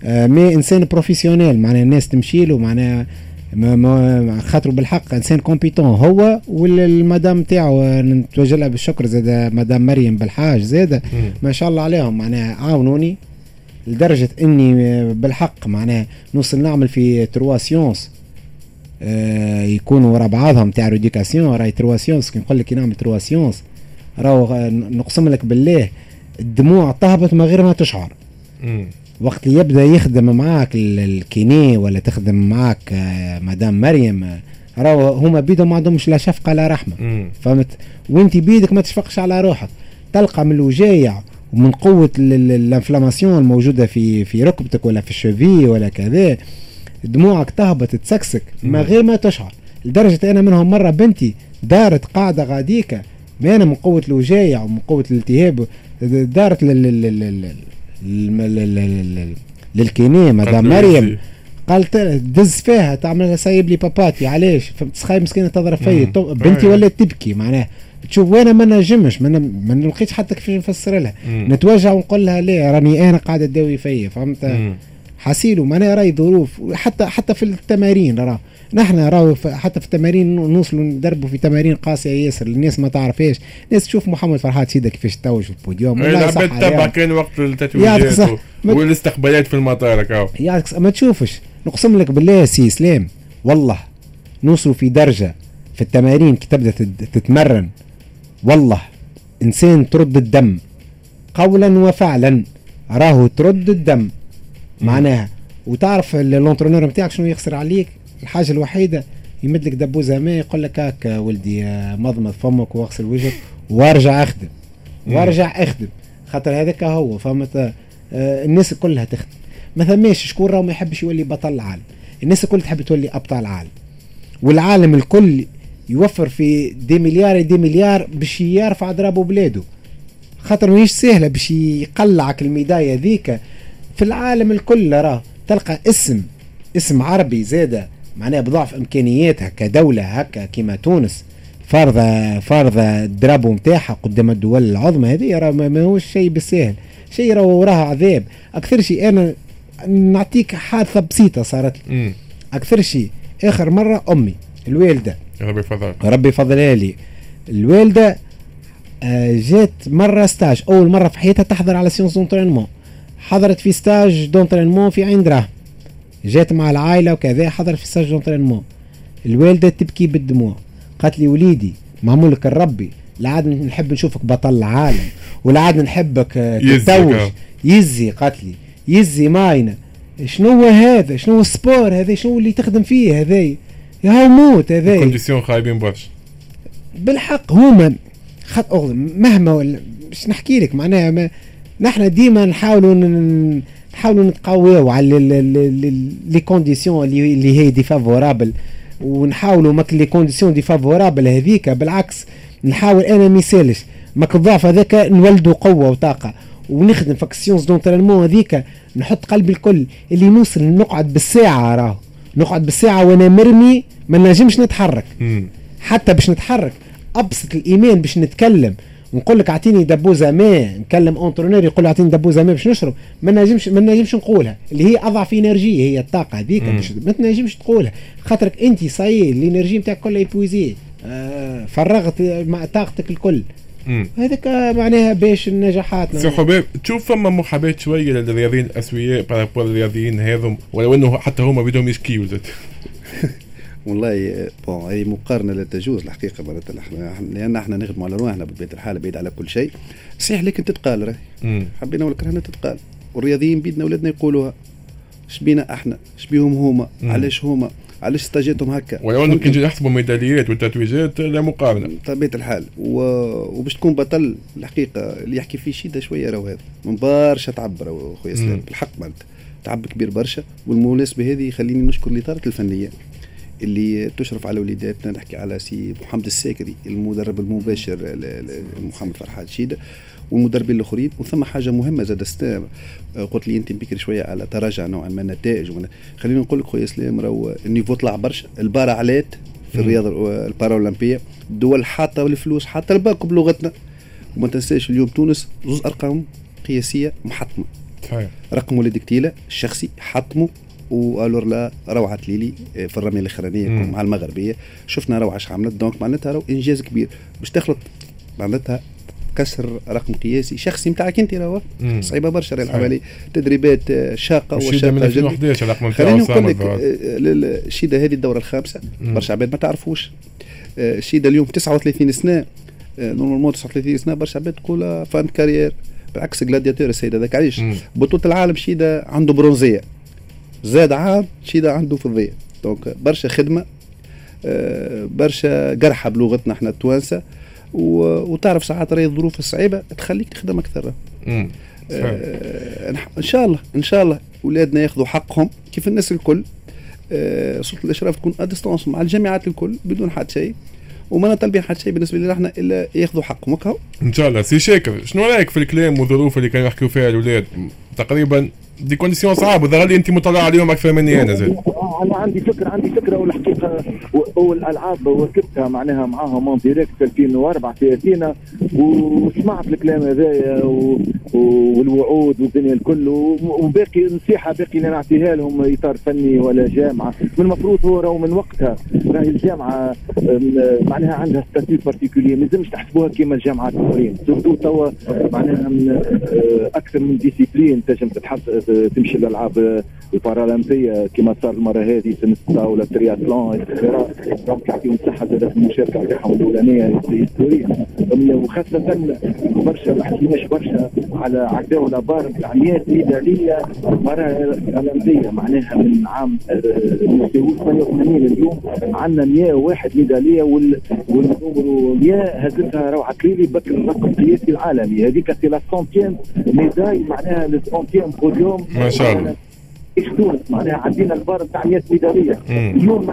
S2: آه مي إنسان professionnel معناها الناس تمشي له معناها ما خاطر بالحق. إنسان compétent هو والمدام تاعو. نتوجه لها بالشكر زاد مدام مريم بالحاج زاد ما شاء الله عليهم معناها عاونوني لدرجة إني بالحق معناها نوصل نعمل في trois séances آه يكونوا ورا بعضهم تاع rééducation راهي trois séances كي نقول لك نعمل trois séances راهو نقسم لك بالله الدموع تهبط من غير ما تشعر. وقت اللي يبدأ يخدم معاك ال kiné ولا تخدم معاك آه، مدام مريم آه، راهو هما بيدهم ما عندهمش لا شفقة لا رحمة. فهمت؟ وانت بيدك ما تشفقش على روحك. تلقى من الوجايع ومن قوة ال inflammation الموجودة في في ركبتك ولا في ال cheville ولا كذا دموعك تهبط تسكسك ما غير ما تشعر. لدرجة أنا منهم مرة بنتي دارت قاعدة غاديكا ما أنا من قوة الوجايع ومن قوة الالتهاب دارت للكيني مدام مريم. قالت دز فيها تعمل سايب لي باباتي علاش؟ تسخاي مسكينة تضرب فيا. بنتي ولات تبكي معناها. تشوف وأنا ما نجمش ما نلقيتش حتى كيفاش نفسر لها. نتوجع ونقول لها ليه راني أنا قاعدة تداوي فيا. فهمت؟ حسيلو معناها راي ظروف حتى حتى في التمارين راه. نحن راهو حتى في التمارين نوصلوا ندربوا في تمارين قاسية ياسر الناس ما تعرفهاش الناس تشوف محمد فرحات شيدة كيفاش توج في البوديوم
S1: والله صح تبع كان وقت التتويجات والاستقبالات في المطار
S2: يعطيك ما تشوفش. نقسم لك بالله سي اسلام والله نوصلوا في درجة في التمارين كي تبدأ تتمرن. والله إنسان ترد الدم. قولا وفعلا. راهو ترد الدم. معناها. وتعرف اللونترونور نتاعك شنو يخسر عليك؟ الحاجة الوحيدة يمد لك دبوزه ماء يقول لك هاك ولدي مضمض فمك واغسل وجهك وارجع أخدم. وارجع أخدم. خاطر هذاك هو فهمت؟ آه الناس كلها تخدم. ما ثماش شكون راهو ما يحبش يولي بطل العالم. الناس الكل تحب تولي أبطال عالم والعالم الكل يوفر في دي مليار دي مليار باش يرفع ضربه بلاده. خاطر ماهيش سهلة باش يقلعك الميدايه ذيك. في العالم الكل راه تلقى اسم اسم عربي زاده. معناها بضعف إمكانياتها كدولة هكا كيما تونس فارضه فارضه الدرابو نتاعها قدام الدول العظمى هذه راه ما هوش شيء بالساهل شيء راه وراها عذاب. أكثر شيء أنا نعطيك حادثة بسيطة صارت لي. أكثر شيء آخر مرة أمي الوالدة.
S1: ربي يفضل
S2: ربي يفضلها لي. الوالدة آه، جات مرة stage أول مرة في حياتها تحضر على séance d'entraînement حضرت في stage d'entraînement في عين دراهم. جات مع العائلة وكذا حضر في stage d'entraînement الوالدة تبكي بالدموع. قالت لي وليدي معمول لك الربي. لا عاد نحب نشوفك بطل العالم ولا عاد نحبك تتوج. يزي قالت لي. يزي ماينة. شنو هذا؟ شنو ال sport هذا؟ شنو اللي تخدم فيه هذا؟ يا موت هذا.
S1: conditions خايبين برشا.
S2: بالحق هما خط مهما باش نحكي لك معناها ما نحن ديما نحاولوا نحاولوا نتقويو على les conditions اللي هي défavorables. ونحاولوا ماك les conditions défavorables هذيك بالعكس نحاول أنا ما يسالش ماك الضعف هذاك نولدوا قوة وطاقة. ونخدم في ال séance d'entraînement هذيك نحط قلبي الكل اللي نوصل نقعد بالساعة راهو. نقعد بالساعة وأنا مرمي ما نجمش نتحرك. حتى باش نتحرك أبسط الإيمان باش نتكلم. نقول لك اعطيني دبوزه ماء نكلم entraîneur يقول لي اعطيني دبوزه ماء باش نشرب. ما نجمش ما نجمش نقولها. اللي هي أضعف énergie هي الطاقة هذيك ما تنجمش تقولها. خاطرك أنت صاي ال énergie نتاعك كلها épuisée آه فرغت طاقتك الكل. هذاك معناها باش النجاحات
S1: سي حباب تشوف فما محاباه شوية للرياضيين الأسوياء par rapport الرياضيين هذم ولو إنه حتى هما بدهم يشكيوا
S3: والله bon هي مقارنة لا تجوز الحقيقة إحنا لأن إحنا نخدموا على رواحنا بطبيعه الحال بعيد على كل شيء. صحيح لكن تتقال راهي حبينا ولا كرهنا تتقال والرياضيين بيدنا ولادنا يقولوها. إش بينا أحنا؟ إش بيهم هما؟ علاش هما؟ علاش استاجاتهم هكا؟
S1: ولو انه كي نحسبوا ميداليات والتتويجات لا مقارنه
S3: بطبيعه الحال. و... وباش تكون بطل الحقيقة اللي يحكي فيه شيده شوية راهو هذا. من برشا تعب خويا اسلام بالحق معناتها. تعب كبير برشا. والمناسبة هذه خليني نشكر الإطارات الفنية. اللي تشرف على وليداتنا نحكي على سي محمد الساكري المدرب المباشر محمد فرحات شيده والمدربين الآخرين. وثم حاجة مهمة زاد ستام قلت لي أنت بكري شوية على تراجع نوعا ما النتائج. خليني نقول لك خويا اسلام راهو ال niveau طلع برشا. ال para athlé في الرياضة البارالمبية الدول حاطة الفلوس حاطة الباكو بلغتنا. وما تنساش اليوم تونس زوز أرقام قياسية محطمه صحيح. رقم وليد كتيلة الشخصي حطمه والور لا روعة تليلي آه، في الرمية الأخرانية مع المغربية. شفنا روعة اش عملت donc معناتها رو إنجاز كبير. باش تخلط معناتها كسر رقم قياسي شخصي نتاعك أنت راهو. صعيبة برشا العملية تدريبات آه، شاقة
S1: وشاقة من 2011
S3: الرقم خليني نقول لك آه، الشيده هذه الدورة الخامسة. برشا عباد ما تعرفوش. الشيده اليوم 39 سنة. normalement 39 سنة برشا عباد تقول fin carrière بالعكس gladiateur السيد هذاك علاش بطولة العالم شيدة عنده برونزية. زاد عام شيدا عنده فضيه donc برشا خدمة آه، برشا قرحة بلغتنا إحنا التوانسة وتعرف ساعات راهي الظروف الصعيبه تخليك تخدم أكثر. آه إن شاء الله إن شاء الله اولادنا ياخذوا حقهم كيف الناس الكل. آه سلطة الإشراف تكون à distance مع الجامعات الكل بدون حد شيء وما طالبين حتى شيء بالنسبة لنا إحنا إلا ياخذوا حقهم هكا
S1: إن شاء الله. سي شاكر شنو رأيك في الكلام والظروف اللي كانوا يحكوا فيها الأولاد؟ تقريبا des conditions صعب وظهر لي انت مطلع عليهم أكثر مني أنا زاد
S4: أنا عندي فكرة عندي فكرة والحقيقة والألعاب واكبتها معناها معاهم en direct 2004 في اثينا وسمعت الكلام هذايا والوعود والدنيا الكل. وباقي نصيحة باقي نعطيها لهم إطار فني ولا جامعة. من المفروض هو راهو من وقتها راهي الجامعة معناها عندها statut particulier ما لازمش تحسبوها كيما الجامعات الاخرين توا معناها من آه، أكثر من discipline تنجم تمشي الألعاب البارالمبية كما صار المرة هذه تنس ولا triathlon donc يعطيهم صحه زاد في المشاركة تاعهم الأولانية historique وخاصة برشا ما حكيناش برشا على عداو la barre نتاع 100 ميداليه بارالمبية. معناها من عام 88 اليوم عندنا 101 ميداليه وال numéro 100 هزتها روعه التليلي بكسر الرقم القياسي العالمي. هذيك c'est la centième médaille معناها ال centième podium.
S1: ما شاء الله.
S4: إيش تونس معناها عدينا ال barre نتاع 100 ميدالية. اليوم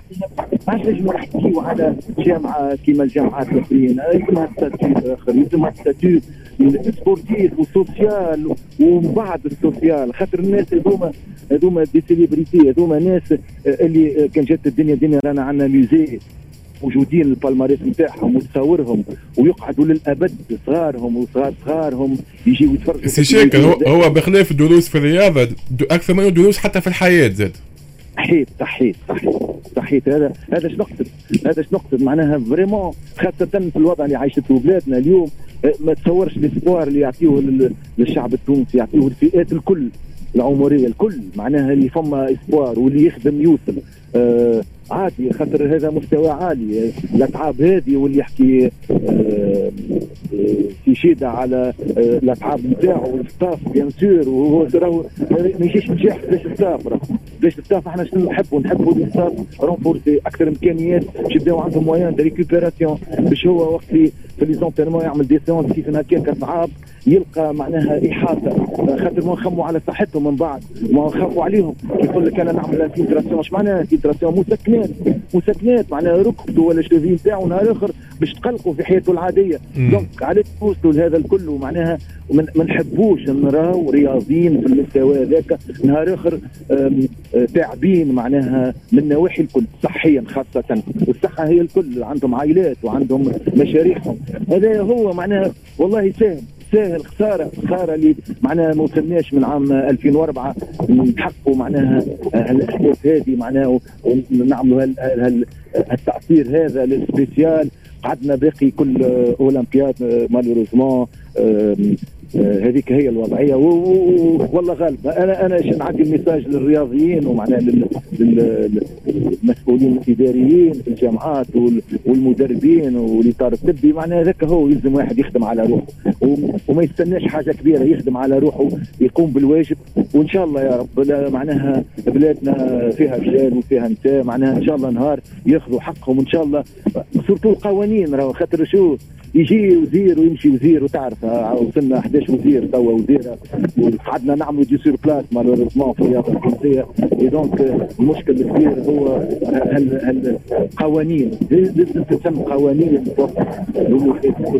S4: ما نجموا نحكيو على جامعة كيما الجامعات الأخرين. يلزمها statut اخر يلزمها statut sportif و social ومن بعد ال social. خاطر الناس هذوما هذوما des célébrités هذوما ناس اللي كان جات الدنيا دنيا رانا عندنا musée. موجودين ال palmarès نتاعهم وتصاورهم ويقعدوا للأبد صغارهم وصغار صغارهم يجيوا يتفرجوا
S1: سي شاكر هو, هو بخلاف الدروس في الرياضة أكثر منه دروس حتى في الحياة زاد.
S4: صحيت صحيت صحيت صحيت هذا هذا إيش نقصد؟ هذا إيش نقصد؟ معناها vraiment خاصة في الوضع اللي عايشته بلادنا اليوم ما تصورش ال espoir اللي يعطيوه للشعب التونسي يعطيوه الفئات الكل العمرية الكل. معناها اللي فما espoir واللي يخدم يوصل آه عادي خاطر هذا مستوى عالي. الاتعاب هذه واللي يحكي آه في شيدة على آه الاتعاب نتاعو وال staff bien sûr وهو راهو ما يجيش نجاح باش ال staff باش ال staff إحنا شنو نحبوا نحبوا ال staff renforcé أكثر إمكانيات باش يبداو عندهم moyens de récupération باش هو وقت في les entraînements يعمل des séances كيف هكاك صعاب يلقى معناها إحاطة. خاطر ما نخموا على صحتهم من بعد ما نخافوا عليهم. يقول لك أنا نعمل infiltration اش معناها infiltration مسكنات مسكنات معناها ركبته ولا cheville نتاعو نهار آخر باش تقلقوا في حياته العادية. donc علاش توصلوا لهذا الكل معناها ما نحبوش نراو رياضيين في المستوى هذاك نهار آخر تعبين معناها من النواحي الكل صحيا خاصة. والصحة هي الكل عندهم عائلات وعندهم مشاريعهم. هذا هو معناها والله ساهم. ساهل خسارة خسارة اللي معناها ما وصلناش من عام 2004 نحققوا معناها الأهداف هذه معناها ونعملوا التاثير هذا لل spécial قعدنا باقي كل أولمبياد malheureusement هذيك هي الوضعية. والله غالب أنا أنا نعدي ال message للرياضيين ومعناها للمسؤولين الإداريين في الجامعات والمدربين والإطار الطبي. معناها هذاك هو يلزم واحد يخدم على روحه. وما يستناش حاجة كبيرة يخدم على روحه يقوم بالواجب. وإن شاء الله يا رب معناها بلادنا فيها رجال وفيها نساء معناها إن شاء الله نهار ياخذوا حقهم. ان شاء الله سورتو القوانين راهو خاطر شو يجي وزير ويمشي وزير وتعرف آه، وصلنا 11 وزير توا وزيره وقعدنا نعملوا du sur place malheureusement في الرياضه التونسيه donc المشكل الكبير هو القوانين. لازم تتم قوانين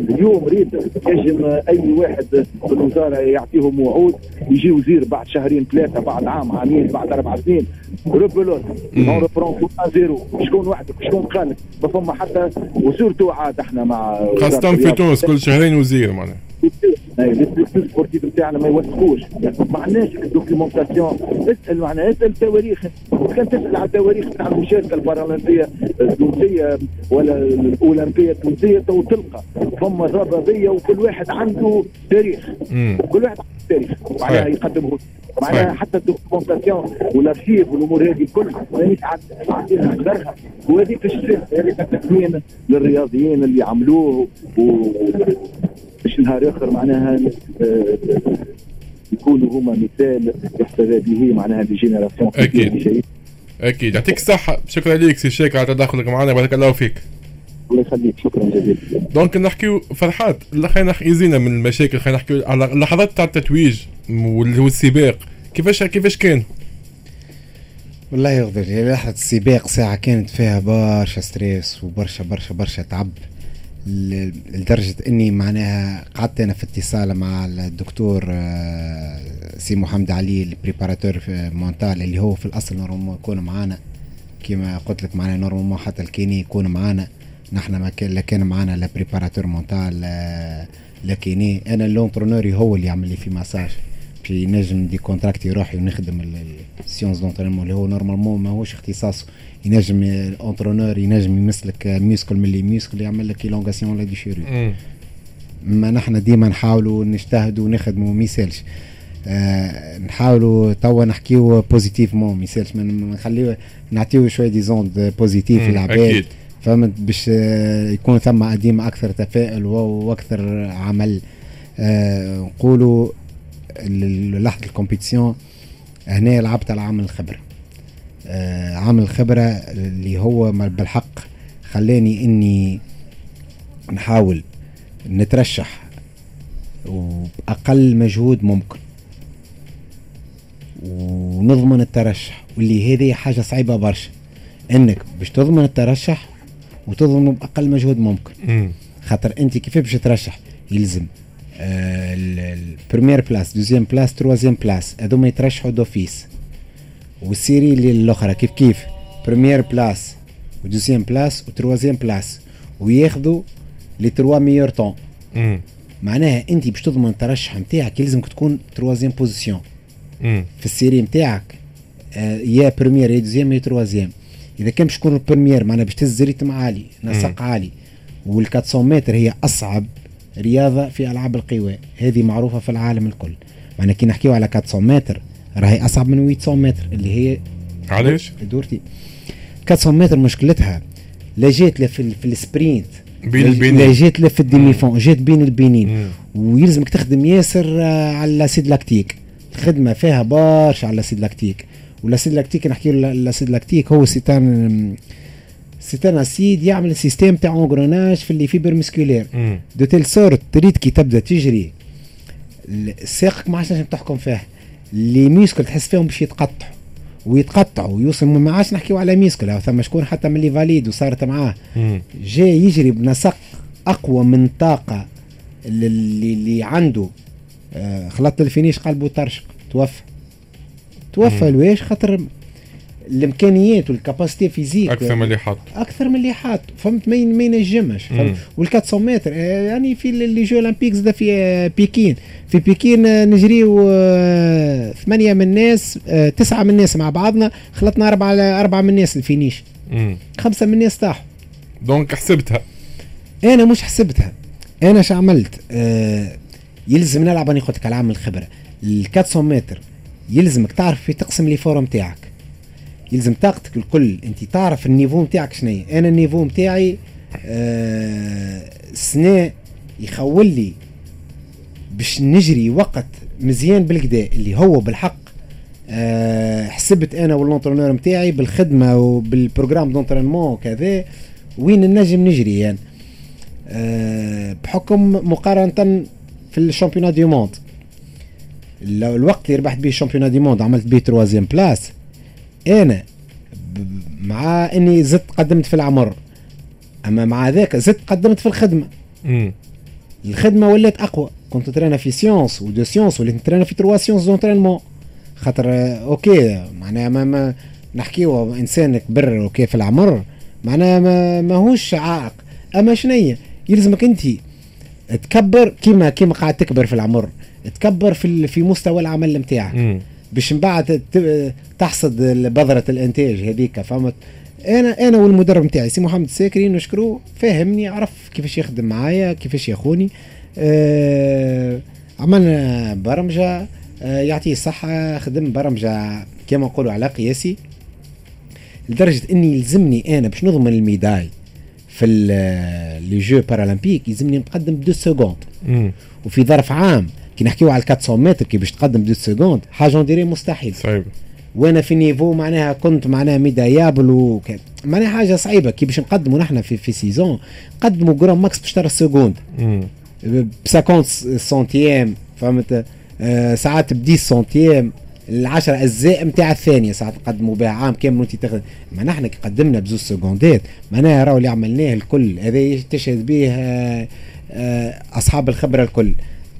S4: اليوم ريد يجم أي واحد في الوزارة يعطيهم وعود يجي وزير بعد شهرين ثلاثة بعد عام عامين بعد أربع سنين. rebelote on reprend zéro شكون وحدك شكون قالك ما فما حتى و surtout عاد إحنا مع
S1: Ata më fitun, s'kull që hrejnë u
S4: zirë, mane. سبورتيف نتاعنا ما يوثقوش؟ ما عندناش الدوكيومونتاسيون. اسال معناها اسال التواريخ. كان تسأل على التواريخ نتاع المشاركة البارالمبيه التونسية ولا الأولمبية التونسية تو تلقى. فما ربابيه وكل واحد عنده تاريخ. كل واحد عنده تاريخ. معناها يقدمه. معناها حتى الدوكيومونتاسيون والأرشيف والأمور هذه كلها مانيش عندنا اكثرها وهذيك الشيء هذيك التكوين للرياضيين اللي عملوه و باش نهار آخر معناها آه، يكونوا هما مثال يحتذى به معناها ل
S1: génération أكيد. أكيد. يعطيك الصحة. شكرا لك سي شاكر على تدخلك معنا. بارك الله فيك.
S4: الله يخليك. شكرا جزيلا.
S1: donc نحكيو فرحات. خلينا نحكي يزينا من المشاكل. خلينا نحكيو على اللحظات تاع التتويج والسباق. كيفاش كيفاش كان؟
S2: والله يغفر لحظة السباق ساعة كانت فيها برشا stress وبرشا برشا برشا تعب. لدرجة إني معناها قعدت أنا في اتصال مع الدكتور آه، سي محمد علي ال préparateur mental اللي هو في الأصل normalement يكون معانا. كما قلت لك معنا normalement حتى ال kiné يكون معانا. نحن ما كان لا كان معانا لا préparateur mental لا kiné. أنا ال entraîneur هو اللي يعمل لي في مساج في نجم décontracte يروح ونخدم ال séance d'entraînement اللي هو normalement ماهوش اختصاصه ينجم ال entraîneur ينجم يمسلك muscle من les muscles يعمل لك élongation ولا دي ما نحن ديما نحاولوا نجتهدوا ونخدموا ما يسالش آه نحاولوا توا نحكيو positivement ما يسالش ما نخليو نعطيو شوية des ondes positives للعباد فهمت باش يكون ثم ديما أكثر تفاؤل وأكثر عمل آه نقولوا لحظة الكومبيتيسيون هنا لعبت على عامل الخبرة. آه عامل الخبرة اللي هو بالحق خلاني إني نحاول نترشح وبأقل مجهود ممكن ونضمن الترشح واللي هذه حاجة صعيبة برشا. إنك باش تضمن الترشح وتضمنه بأقل مجهود ممكن. خاطر أنت كيف باش ترشح؟ يلزم ال première place deuxième place troisième place هذوما يترشحوا d'office وال série اللي الاخرى كيف كيف؟ première place و deuxième place و troisième place وياخذوا les trois meilleurs temps معناها انت باش تضمن الترشح نتاعك يلزمك تكون troisième position في ال série نتاعك آه يا première يا deuxième يا troisième إذا كان باش تكون ال première معناها باش تهز rythme عالي نسق عالي. وال 400 متر هي أصعب رياضة في ألعاب القوى. هذه معروفة في العالم الكل. معنى كي نحكيو على 400 متر راهي أصعب من 800 متر اللي هي
S1: علاش؟
S2: دورتي. 400 متر مشكلتها لا جات لا في, في ال sprint
S1: بين البينين
S2: لا جات لا في ال demi-fond جات بين البينين ويلزمك تخدم ياسر آه، على ال acide lactique. خدمة فيها برشا على ال acide lactique. وال acide lactique نحكي ال acide lactique هو c'est un c'est un acide يعمل système تاع engrenage في les fibres musculaires de telle sorte تريد كي تبدا تجري ساقك ما عادش تحكم فيه les muscles تحس فيهم باش يتقطعوا ويتقطعوا ويوصل ما عادش نحكيو على muscles ثم شكون حتى من اللي valide وصارت معاه جاي يجري بنسق اقوى من طاقه اللي, اللي عنده آه خلط ال finish قلبه طرشق توفى توفى لويش خاطر الإمكانيات وال capacité
S1: physique أكثر من اللي حط
S2: أكثر من اللي حاط. فهمت؟ ما ين- ما ينجمش. وال 400 متر آه، يعني في les Jeux Olympiques زاد في آه، بكين في بكين آه، نجريو ثمانية من الناس تسعة من الناس مع بعضنا خلطنا أربعة أربعة من الناس ال
S1: finish.
S2: خمسة من الناس طاحوا.
S1: donc حسبتها.
S2: أنا مش حسبتها. أنا شو عملت؟ آه يلزم نلعب أنا قلت لك على عامل الخبرة. ال 400 متر يلزمك تعرف في تقسم les formes تاعك. يلزم طاقتك الكل. انت تعرف ال niveau نتاعك شنو أنا ال niveau نتاعي آه سنة يخول لي باش نجري وقت مزيان بالكدا اللي هو بالحق. آه حسبت أنا وال entraîneur نتاعي بالخدمة وبال programme d'entraînement وكذا وين نجم نجري يعني. آه بحكم مقارنة في ال championnat du monde. ال- الوقت اللي ربحت به ال championnat du monde عملت به troisième place أنا مع إني زدت قدمت في العمر أما مع ذاك زدت قدمت في الخدمة.
S1: مم.
S2: الخدمة ولات أقوى. كنت ترينا في séance و deux séances وليت نترينا في trois séances d'entraînement خاطر okay معناها ما, ما نحكيو إنسان كبر okay في العمر معناها ما ماهوش عائق. أما شنية يلزمك أنت تكبر كيما كيما قاعد تكبر في العمر تكبر في ال- في مستوى العمل نتاعك. باش من بعد تحصد بذرة الإنتاج هذيك فهمت؟ أنا أنا والمدرب نتاعي سي محمد الساكري نشكروه فاهمني عرف كيفاش يخدم معايا كيفاش يخوني آه عملنا برمجة آه يعطيه الصحة خدم برمجة كما نقولوا على قياسي لدرجة إني يلزمني أنا باش نضمن ال médaille في les Jeux Paralympiques يلزمني نقدم ب deux
S1: secondes.
S2: وفي ظرف عام كي نحكيو على 400 متر كي باش تقدم deux secondes حاجة نادرة مستحيل.
S1: صعيب
S2: وأنا في niveau معناها كنت معناها médaillable وك... معناها حاجة صعيبة كي باش نقدموا نحن في في saison نقدموا جرام ماكس باش ترى ال seconde
S1: مم.
S2: ب 50 centièmes فهمت؟ آه ساعات ب 10 centièmes العشرة أجزاء نتاع الثانية ساعات نقدموا بها عام كامل وانت تاخذ ما نحن كي قدمنا بزوج secondات معناها راهو اللي عملناه الكل هذا تشهد به آه آه أصحاب الخبرة الكل.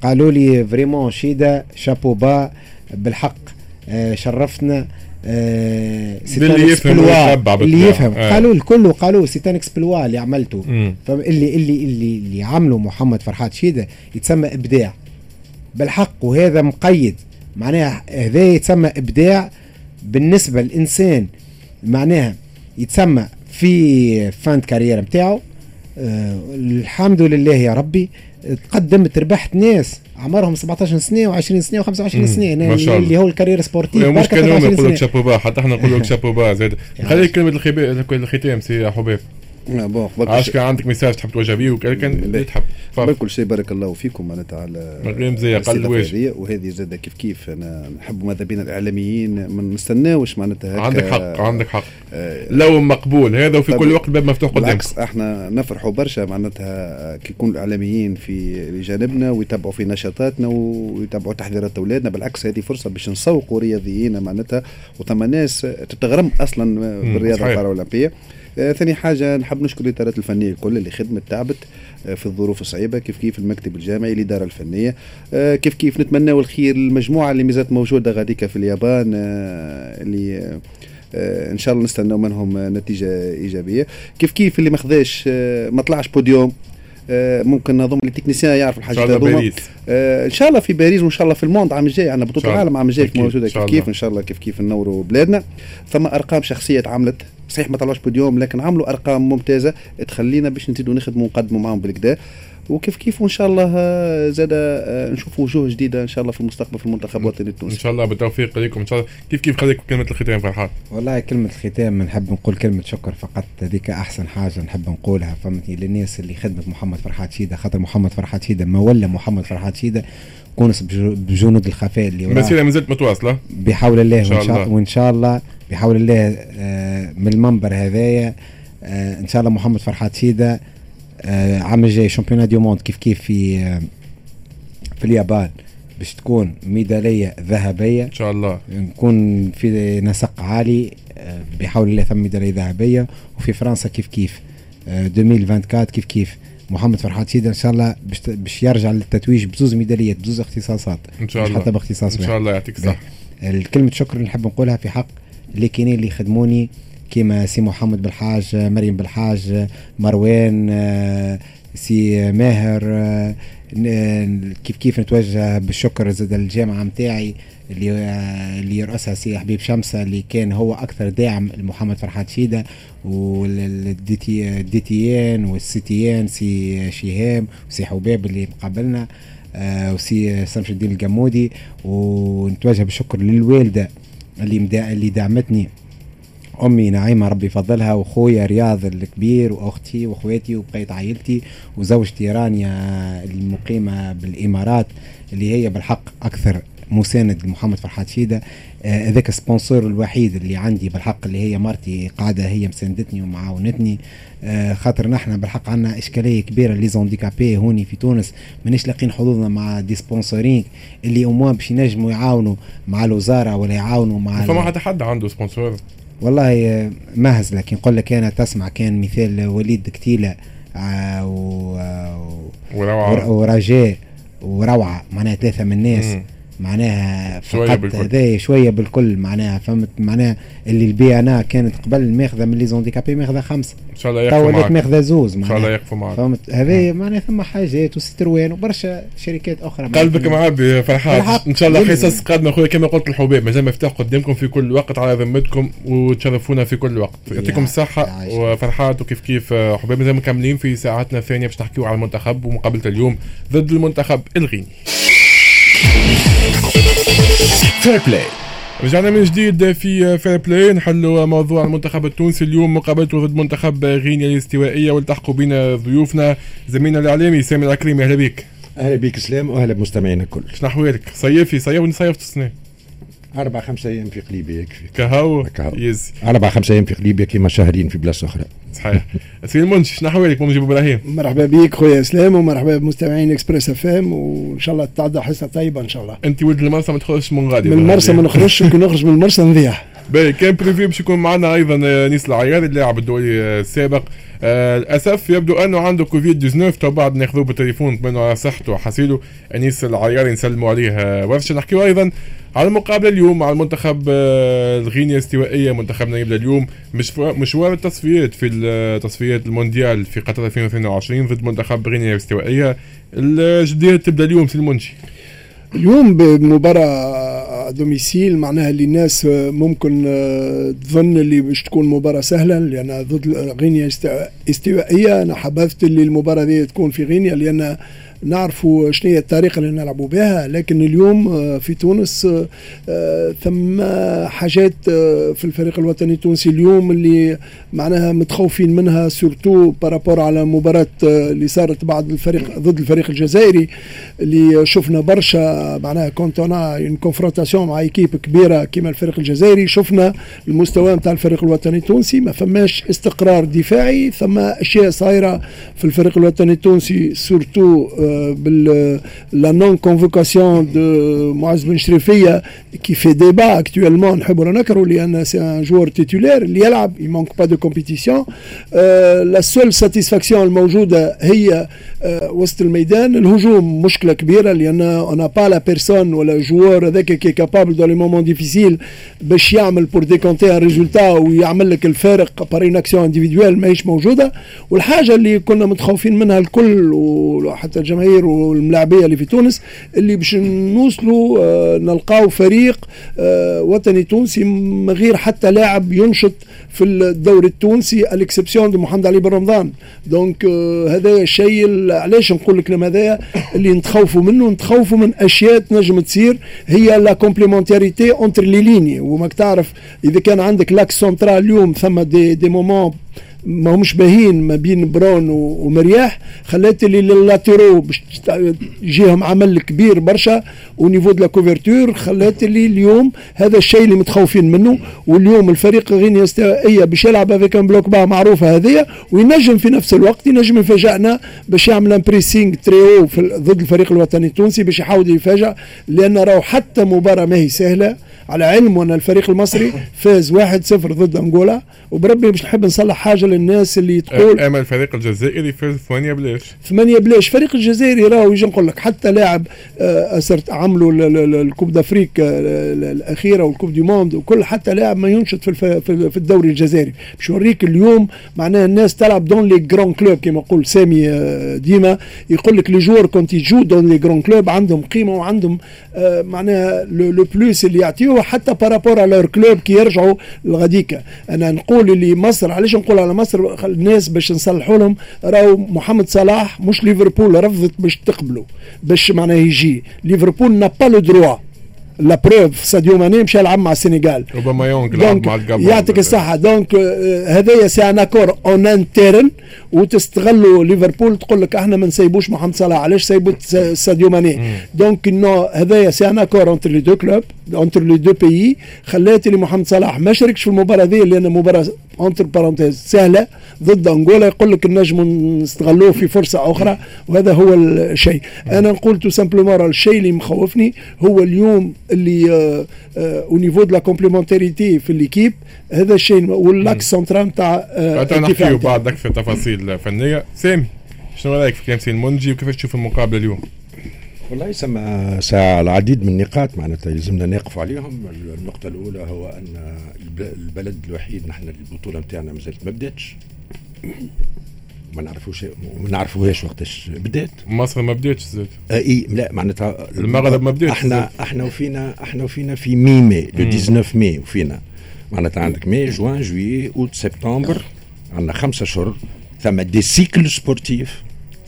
S2: قالوا لي vraiment شيدة chapeau bas بالحق آه شرفتنا آه
S1: باللي
S2: ان
S1: يفهم
S2: اللي. يفهم
S1: آه.
S2: قالوا الكل وقالوا c'est un exploit اللي عملته. فاللي اللي اللي اللي عمله محمد فرحات شيدة يتسمى إبداع. بالحق وهذا مقيد. معناها هذا يتسمى إبداع. بالنسبة للإنسان معناها يتسمى في fin carrière نتاعو آه الحمد لله يا ربي. تقدمت ربحت ناس عمرهم 17 سنة و20 سنة و25
S1: مم. سنة.
S2: اللي هو ال carrière sportive
S1: مش
S2: بركة
S1: كانوا
S2: 23
S1: يقولوا لك. chapeau bas حتى إحنا نقول لك chapeau bas زاد
S2: يا
S1: خلي
S2: عاش.
S1: كلمة الختام سي حبيب
S3: بون
S1: عاش كان عندك ميساج تحب توجه بيه وكان كان اللي تحب.
S3: قبل. كل شيء بارك الله فيكم. معناتها على
S1: من غير مزية، قل
S3: الاستضافة
S1: الواجب.
S3: هذه، وهذه زاد كيف كيف. أنا نحب ماذا بينا الإعلاميين ما نستناوش معناتها
S1: عندك حق عندك حق.
S3: آه،
S1: لو مقبول هذا وفي كل وقت الباب مفتوح قدامك.
S3: بالعكس إحنا نفرحوا برشا. معناتها كي يكون الإعلاميين في بجانبنا ويتبعوا في نشاطاتنا ويتبعوا تحذيرات أولادنا بالعكس هذه فرصة باش نسوقوا رياضيين معناتها. وثم ناس تتغرم أصلا بالرياضة
S1: صحيح.
S3: آه، ثاني حاجة نحب نشكر الادارات الفنية الكل اللي خدمت تعبت آه، في الظروف الصعيبة كيف كيف المكتب الجامعي الإدارة الفنية آه، كيف كيف نتمناو الخير للمجموعة اللي مازالت موجودة غاديكا في اليابان آه، اللي آه، إن شاء الله نستناو منهم نتيجة إيجابية. كيف كيف اللي ما خذاش آه، ما طلعش بوديوم ممكن نظن اللي technicien يعرف
S1: إن
S3: الحاجة
S1: شاء الله
S3: هذوما. آه، إن شاء الله في باريس وإن شاء الله في ال monde عام الجاي. عندنا بطوله. العالم عام الجاي. موجوده كيف كيف. إن شاء الله كيف كيف نوروا بلادنا. ثم أرقام شخصية تعملت صحيح ما طلعوش بوديوم لكن عملوا أرقام ممتازة. تخلينا باش نزيدوا نخدموا ونقدموا معاهم بالكدا وكيف كيف وإن شاء الله آه، زاد آه، نشوفوا وجوه جديدة إن شاء الله في المستقبل في المنتخب الوطني
S1: إن
S3: التونسي
S1: شاء الله بالتوفيق لكم. إن شاء الله كيف كيف خليك كلمة الختام فرحات
S2: والله كلمة الختام نحب نقول كلمة شكر فقط. هذيك أحسن حاجة نحب نقولها فهمتني؟ للناس اللي خدمت محمد فرحات شيدة خاطر محمد فرحات شيدة ما ولا محمد فرحات شيدة كان بجنود الخفاء اللي وراه.
S1: المسيرة ما زالت متواصلة؟
S2: بحول الله
S1: إن شاء
S2: وإن شاء,
S1: الله.
S2: وإن شاء الله بحول الله آه، من المنبر هذايا إن شاء الله محمد فرحات شيدة آه، عام الجاي شامبيونات دي موند كيف كيف في آه، في اليابان باش تكون ميدالية ذهبية.
S1: إن شاء الله.
S2: نكون في نسق عالي آه، بحول الله ثم ميدالية ذهبية. وفي فرنسا كيف كيف آه، 2024 كيف كيف. محمد فرحات سيدة إن شاء الله باش يرجع للتتويج بزوز ميداليات بزوز اختصاصات.
S1: إن شاء الله.
S2: حتى باختصاص إن
S1: شاء الله يعطيك الصحة.
S2: الكلمة شكر نحب نقولها في حق اللي كاينين اللي يخدموني كيما سي محمد بالحاج مريم بالحاج مروان سي ماهر كيف كيف نتوجه بالشكر زاد الجامعة نتاعي اللي اللي يرأسها سي حبيب شمسة اللي كان هو أكثر داعم لمحمد فرحات شيدة وال DTN وال CTN سي شهام وسي حباب اللي مقابلنا آه وسي سمش الدين الجمودي ونتوجه بالشكر للوالدة اللي اللي دعمتني. أمي نعيمة ربي يفضلها وخويا رياض الكبير وأختي وأخواتي وبقيت عائلتي وزوجتي رانيا المقيمة بالإمارات اللي هي بالحق أكثر مساند لمحمد فرحات شيدة. آه، هذاك ال sponsor الوحيد اللي عندي بالحق اللي هي مرتي قاعدة هي مساندتني ومعاونتني. آه، خاطر نحن بالحق عندنا إشكالية كبيرة les handicapés هوني في تونس مانيش لاقين حظوظنا مع des sponsor ين اللي au moins باش ينجموا يعاونوا مع الوزارة ولا يعاونوا مع
S1: فما حتى حد عنده sponsor؟
S2: والله آه، مهز لكن نقول لك أنا تسمع كان مثال وليد كتيلة آه و...
S1: وروعة
S2: ورجاء وروعة معناها ثلاثة من الناس مم. معناها
S1: شوية بالكل.
S2: شوية بالكل معناها فهمت؟ معناها اللي البي أنا كانت قبل ماخذه من les handicapés ماخذة خمسة.
S1: إن شاء الله يقفوا معك
S2: ماخذة زوز
S1: إن شاء الله يقفوا معك
S2: فهمت؟ هذا معناها ثم حاجات وستروان وبرشا شركات أخرى
S1: قلبك معبي فرحات. إن شاء الله حصص قادمه أخويا كما قلت الباب مازال مفتوح قدامكم في كل وقت على ذمتكم وتشرفونا في كل وقت. يعطيكم الصحة وفرحات وكيف كيف. حباب مازال مكملين في ساعتنا الثانية باش نحكيو على المنتخب ومقابلة اليوم ضد المنتخب الغيني. Fair Play رجعنا من جديد في Fair Play نحلوا موضوع المنتخب التونسي اليوم مقابلته ضد منتخب غينيا الاستوائية والتحقوا بنا ضيوفنا. زميلنا الاعلامي سامي العكريمي أهلا بك
S5: أهلا بك سلام وأهلا بمستمعينا الكل.
S1: شنو أحوالك؟ صيفي صيف ونصيف السنة
S5: أربع خمسة أيام في قليبية يكفي
S1: كهو؟ كهو. يزي
S5: أربع خمسة أيام في قليبية كيما شهرين في بلاصة أخرى
S1: صحيح. سي المنجي شنو أحوالك منجي إبراهيم؟
S6: مرحبا بك خويا اسلام ومرحبا بمستمعين Express FM وإن شاء الله تعدى حصة طيبة إن شاء الله.
S1: أنت ولد المرسى ما تخرجش من غادي
S6: من المرسى ما نخرجش يمكن نخرج من المرسى نضيع.
S1: باهي كان prévu باش يكون معنا أيضا أنيس العياري اللاعب الدولي السابق. آه للأسف يبدو أنه عنده كوفيد 19 تو بعد ناخذوه بالتليفون نطمنوا على صحته وحسيله انيس العياري نسلموا عليه ورشة. نحكيو أيضا على المقابله اليوم مع المنتخب آه الغينيا الاستوائية منتخبنا يبدا اليوم مشوار التصفيات في تصفيات المونديال في قطر 2022 ضد منتخب غينيا الاستوائية. الجديات تبدأ اليوم سي المنجي
S6: اليوم بمباراة à domicile معناها اللي الناس ممكن تظن اللي باش تكون مباراة سهلة لأن ضد غينيا استوائية. أنا حبذت اللي المباراة دي تكون في غينيا لأن نعرفوا شنو هي الطريقة اللي نلعبوا بها لكن اليوم آه، في تونس آه، ثم حاجات آه، في الفريق الوطني التونسي اليوم اللي معناها متخوفين منها surtout par rapport على مباراة اللي صارت بعد الفريق ضد الفريق الجزائري اللي شفنا برشا معناها كانت une confrontation مع équipe كبيرة كما الفريق الجزائري. شفنا المستوى نتاع الفريق الوطني التونسي ما فماش استقرار دفاعي ثم أشياء صايرة في الفريق الوطني التونسي surtout ب la non convocation de معز بن شريفيه qui fait débat actuellement نحبوا نكروا لأن c'est un joueur titulaire اللي يلعب il manque pas de compétition la seule satisfaction الموجوده هي وسط الميدان الهجوم مشكله كبيره لأن on n'a pas la personne ولا joueur هذاك qui est capable dans les moments difficiles باش يعمل pour décanter un résultat ويعمل لك الفارق par une action individuelle ماهيش موجوده والحاجة اللي كنا متخوفين منها الكل وحتى الجماهير والملاعبية اللي في تونس اللي باش نوصلوا آه نلقاو فريق آه وطني تونسي من غير حتى لاعب ينشط في الدوري التونسي à l'exception de محمد علي بن رمضان donc هذا الشيء علاش نقول الكلام هذايا اللي نتخوفوا منه نتخوفوا من أشياء تنجم تصير هي la complémentarité entre les lignes وماك تعرف إذا كان عندك l'axe central اليوم ثم des, des moments ما همش باهين ما بين برون ومرياح خلات اللي les latéraux باش يجيهم عمل كبير برشا au niveau de la couverture خلات اللي اليوم هذا الشيء اللي متخوفين منه واليوم الفريق غينيا استوائيه باش يلعب avec un bloc bas معروفه هذه وينجم في نفس الوقت ينجم يفاجئنا باش يعمل un pressing très haut ضد الفريق الوطني التونسي باش يحاول يفاجئ لأن راهو حتى مباراة ماهي سهلة على علم وان الفريق المصري فاز 1-0 ضد أنغولا. وبربي مش نحب نصلح حاجة للناس اللي تقول
S1: أما الفريق الجزائري فاز ثمانية بلاش.
S6: ثمانية بلاش. فريق الجزائري راهو يجي نقول لك حتى لاعب آه، أسرت عملوا ال- ال- ال- ال coupe d'Afrique آه، ال- الأخيرة وال coupe du monde وكل حتى لاعب ما ينشط في في الدوري الجزائري. باش نوريك اليوم معناها الناس تلعب dans les grands clubs كما يقول سامي آه، ديما. يقول لك les joueurs quand ils jouent dans les grands clubs عندهم قيمة وعندهم آه، معناها le, le plus اللي يعطيوه حتى par rapport على leur club كي يرجعوا لغاديكا أنا نقول اللي مصر علاش نقول على مصر؟ الناس باش نصلحوا لهم. راهو محمد صلاح مش ليفربول رفضت باش تقبله باش معناها يجي. ليفربول n'a pas le droit, la preuve ساديو ماني مشى يلعب مع السنغال
S1: اوباما يونغ لعب مع الغابون
S6: يعطيك الصحة donc هذايا c'est un accord en interne وتستغلوا ليفربول تقول لك إحنا ما نسيبوش محمد صلاح علاش سيبوا ساديو ماني donc non هذايا c'est un accord entre les deux clubs entre les deux pays خلات اللي محمد صلاح ما شاركش في المباراة هذه لأن مباراة entre parenthèses سهلة ضد انغولا يقول لك نجموا نستغلوه في فرصة أخرى وهذا هو الشيء أنا نقول tout simplement الشيء اللي مخوفني هو اليوم اللي au niveau de la complémentarité في l'équipe هذا الشيء وال axe
S1: central
S6: نتاع
S1: نحكيو. بعد أكثر تفاصيل فنية سامي شنو رأيك في كلام سي المنجي وكيفاش تشوف المقابلة اليوم؟
S5: والله ثم ساعة العديد من النقاط معناتها يلزمنا نقف عليهم. النقطة الأولى هو أن الب- البلد الوحيد نحن البطولة نتاعنا مازالت ما بداتش. ما نعرفوش ما نعرفوهاش وقتاش بدات.
S1: مصر ما بداتش زاد.
S5: آه إي لا معناتها
S1: المغرب ما بداتش
S5: إحنا إحنا وفينا إحنا وفينا في mai mai le 19 مي وفينا. معناتها عندك mai juin juillet août septembre. عندنا خمسة اشهر ثم des cycles sportifs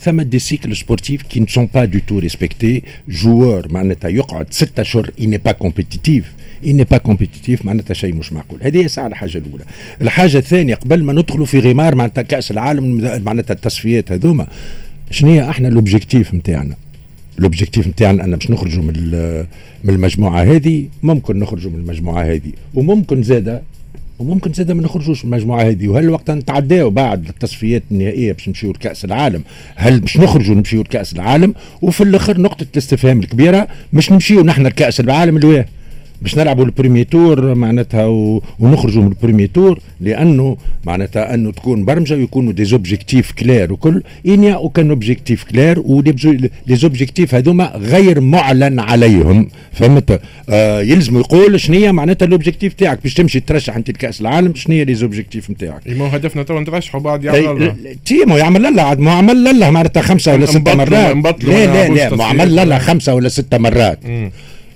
S5: ثم des cycles sportifs qui sont pas du tout respectés. joueur معناتها يقعد ستة اشهر il n'est pas compétitif. Il n'est pas compétitif معناتها شيء مش معقول هذه هي ساعة الحاجة الأولى الحاجة الثانية قبل ما ندخلوا في غمار معناتها كأس العالم معناتها التصفيات هذوما شنو هي إحنا l'objectif نتاعنا l'objectif نتاعنا ان باش نخرجوا من من المجموعه هذه ممكن نخرجوا من المجموعه هذه وممكن زاده وممكن زاده ما نخرجوش من المجموعة هذه. وهل وقت نتعداو بعد التصفيات النهائية باش نمشيو لكأس العالم؟ هل باش نخرجوا نمشيو لكأس العالم؟ وفي الآخر نقطة الاستفهام الكبيرة مش نمشيو نحن لكأس العالم الواه باش نلعبوا ال premier tour معناتها و... ونخرجوا من ال premier tour لأنه معناتها أنه تكون برمجة ويكونوا des objectifs clairs وكل. il n'y a aucun objectif clair و les objectifs هذوما غير معلن عليهم. فهمت؟ آه يلزم يقول شنو هي معناتها ال objectif تاعك باش تمشي ترشح انت لكاس العالم شنو هي les objectifs نتاعك.
S1: ما هو هدفنا تو نترشحوا بعد يعمل الله.
S5: تيمو يعمل لله عاد ما عمل لله معناتها خمسة ولا
S1: نبطلوا-
S5: مرات. لا لا لا ما. عمل لله خمسة ولا ستة مرات.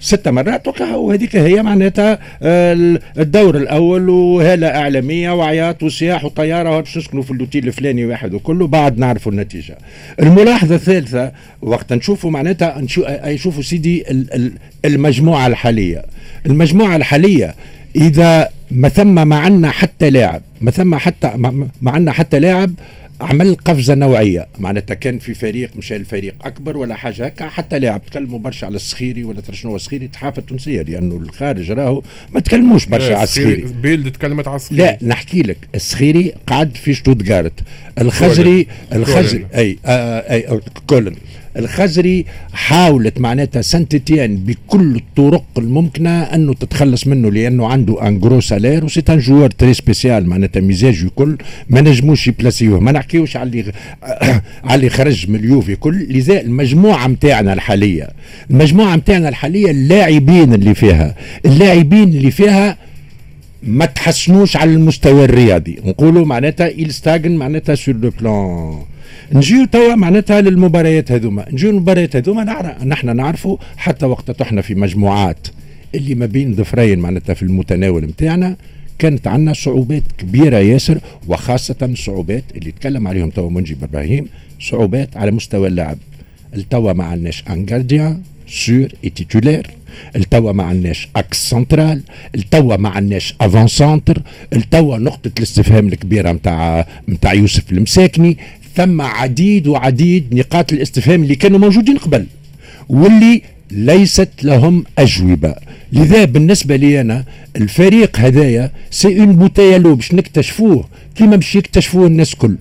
S5: ست مرات وهذيك هي معناتها آه، الدور الأول وهالة إعلامية وعياط وسياح وطيارة باش نسكنوا في اللوتيل الفلاني واحد وكله بعد نعرفوا النتيجة. الملاحظة الثالثة وقت نشوفوا معناتها نشو- يشوفوا سيدي ال- ال- المجموعة الحالية. المجموعة الحالية إذا ما ثم معنا حتى لاعب ما ثم حتى ما- معنا حتى لاعب عمل قفزة نوعية. معناتها كان في فريق مشى الفريق أكبر ولا حاجة هكا حتى لاعب. تكلموا برشا على السخيري ولا ترى شنو السخيري الصحافه التونسية لأنه الخارج راهو ما تكلموش برشا على السخيري
S1: بيلد تكلمت على السخيري
S5: لا نحكي لك السخيري قعد في شتوتغارت. الخزري الخزري أي آه أي كولن. الخزري حاولت معناتها Saint-Étienne بكل الطرق الممكنة أنه تتخلص منه لأنه عنده un gros salaire و c'est un joueur très spécial معناتها مزاجه كل ما نجموش يبلاسيوه ما نحكيوش على اللي على اللي خرج من اليوفي كل لذا المجموعة نتاعنا الحالية المجموعة نتاعنا الحالية اللاعبين اللي فيها اللاعبين اللي فيها ما تحسنوش على المستوى الرياضي نقولوا معناتها يلستاغن معناتها sur le plan نجيو توا معناتها للمباريات هذوما. نجيو المباريات هذوما نعرف نحن نعرفوا حتى وقت طحنا في مجموعات اللي ما بين ظفرين معناتها في المتناول نتاعنا كانت عندنا صعوبات كبيرة ياسر وخاصة صعوبات اللي تكلم عليهم توا منجيب إبراهيم صعوبات على مستوى اللعب التوا ما عندناش un gardien sûr et titulaire التوا ما عندناش axe central التوا ما عندناش avant-centre التوا نقطة الاستفهام الكبيرة نتاع نتاع يوسف المساكني. ثم عديد وعديد نقاط الاستفهام اللي كانوا موجودين قبل واللي ليست لهم أجوبة. لذا بالنسبة لي أنا الفريق هذايا c'est un بوتيالو باش نكتشفوه. كيما باش يكتشفوه الناس كل.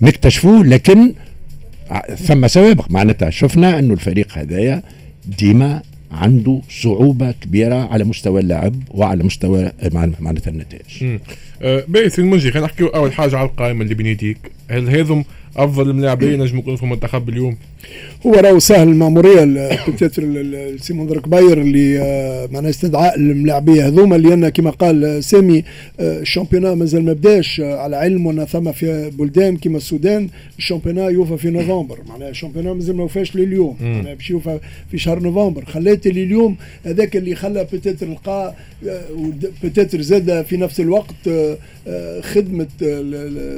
S5: نكتشفوه لكن ثم سوابق معناتها شفنا أنه الفريق هذايا ديما عنده صعوبة كبيرة على مستوى اللعب وعلى مستوى معناتها النتائج.
S1: أه بيس المنجي خلينا نحكيو أول حاجة على القائمة اللي بنيتيك هل هذم أفضل اللاعبين نجم يكونوا في المنتخب اليوم؟
S6: هو راهو سهل المامورية بتاتر سيمون دركباير اللي آه، معناها استدعاء الملاعبيه هذوما لأن كما قال سامي آه، الشامبيونا مازال ما بداش آه، على علم ان ثم في بلدان كما السودان ال championnat يوفى في نوفمبر. معناها ال championnat مازال ما وفاش لليوم. معناها باش يوفى في شهر نوفمبر. خليت اللي اليوم هذاك اللي خلى peut-être لقى peut-être زاد في نفس الوقت خدمة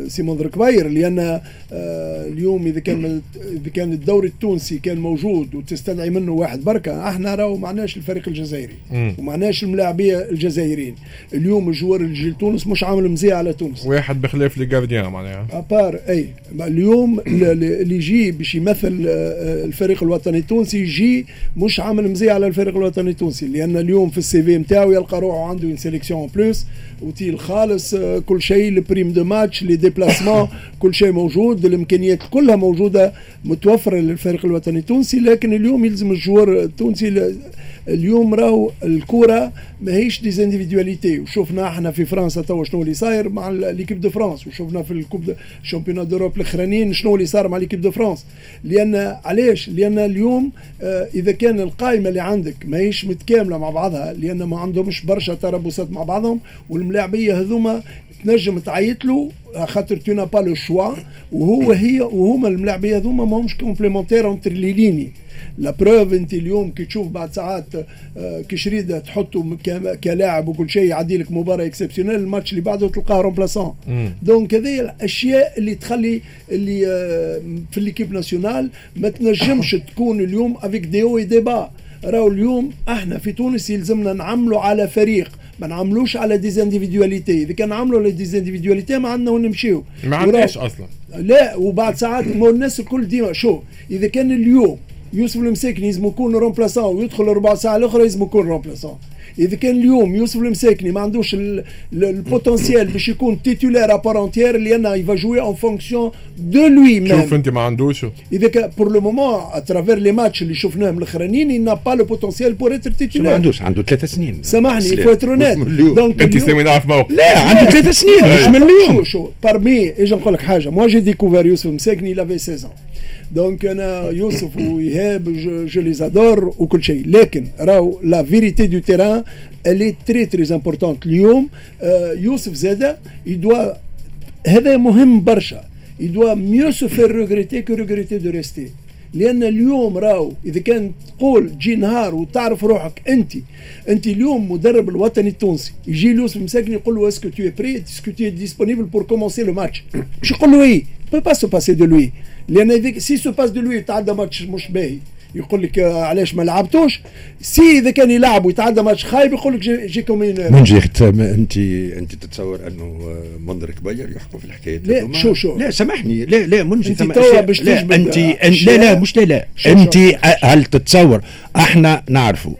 S6: سي منذر الكبير لأن اليوم إذا كان إذا كان الدوري التونسي كان موجود وتستدعي منه واحد بركة إحنا راهو معناش الفريق الجزائري. ومعناش الملاعبية الجزائريين. اليوم ال joueur اللي يجي لتونس مش عامل مزية على تونس.
S1: واحد بخلاف les gardiens معناها.
S6: à part أي. اليوم اللي يجي باش يمثل آه، الفريق الوطني التونسي يجي مش عامل مزية على الفريق الوطني التونسي. لأن اليوم في ال CV نتاعو يلقى روحه عنده sélection plus hôtel خالص آه، كل شيء ال primes de match les déplacements كل شيء موجود الإمكانيات كلها موجودة متوفرة للفريق الوطني التونسي لكن اليوم يلزم ال joueur التونسي اليوم راهو الكرة ماهيش des individualités وشفنا إحنا في فرنسا توا شنو اللي صاير مع l'équipe de France وشفنا في ال coupe championnat d'Europe الأخرانيين شنو اللي صار مع l'équipe de France لأن علاش؟ لأن اليوم آه إذا كان القائمة اللي عندك ماهيش متكاملة مع بعضها لأن ما عندهمش برشا تربصات مع بعضهم والملاعبية هذوما تنجم تعيط له خاطر t'as pas le choix وهو هي وهما الملاعبيه هذوما ماهمش complémentaires entre les lignes la preuve أنت اليوم كي تشوف بعد ساعات آه، كشريده تحطه كلاعب وكل شيء يعدي لك مباراة exceptionnelle الماتش اللي بعده تلقاه remplaçant donc هذه الأشياء اللي تخلي اللي آه، في l'équipe nationale ما تنجمش تكون اليوم avec des hauts des bas راهو اليوم إحنا في تونس يلزمنا نعملوا على فريق. ما نعملوش على des individualités إذا كان نعملوا على des individualités ما عندنا وين نمشيو.
S1: ما عندناش أصلا.
S6: لا وبعد ساعات ما الناس الكل ديما شو؟ إذا كان اليوم يوسف المساكني لازم يكون remplaçant ويدخل ربع ساعة الأخرى لازم يكون remplaçant إذا كان اليوم يوسف المساكني ما عندوش ال potentiel باش يكون titulaire à part entière لأن il va jouer en
S1: fonction de lui-même شوف أنت ما عندوش.
S6: إذا كان pour le moment à travers les matchs اللي شفناهم الأخرانيين n'a pas le potentiel pour être titulaire.
S5: ما عندوش عنده ثلاث سنين.
S6: سامحني faut être honnête
S1: donc أنت سامي نعرف موقف
S5: لا عنده ثلاث سنين مش من اليوم.
S6: شو شو permets أجي نقول لك حاجة moi j'ai découvert يوسف المساكني avait 16 ans. donc أنا يوسف وايهاب je les adore وكل شيء لكن راهو la vérité de terrain elle est très très importante اليوم آه يوسف زاده il doit هذا مهم برشا il doit mieux se faire regretter que regretter de rester لأن اليوم راهو اذا كان تقول جي نهار وتعرف روحك انت انت اليوم مدرب الوطني التونسي يجي يوسف مساكن يقول له est-ce que t'es prêt est-ce que t'es disponible pour commencer le match مش يقول له إيه peut pas se passer de lui لأن s'il se passe de lui تعدى ماتش مش باهي. يقول لك علاش ما لعبتوش؟ si إذا كان يلعب ويتعدى ماتش خايب يقول لك جي كومين
S5: من جهة انت أنت تتصور أنه منذر كبير يحكم في الحكاية
S6: لا شو شو؟
S5: لا سامحني. لا لا منجي
S6: أنت توا باش
S5: لا انت لا لا مش لا لا. أنت هل تتصور؟ إحنا نعرفوا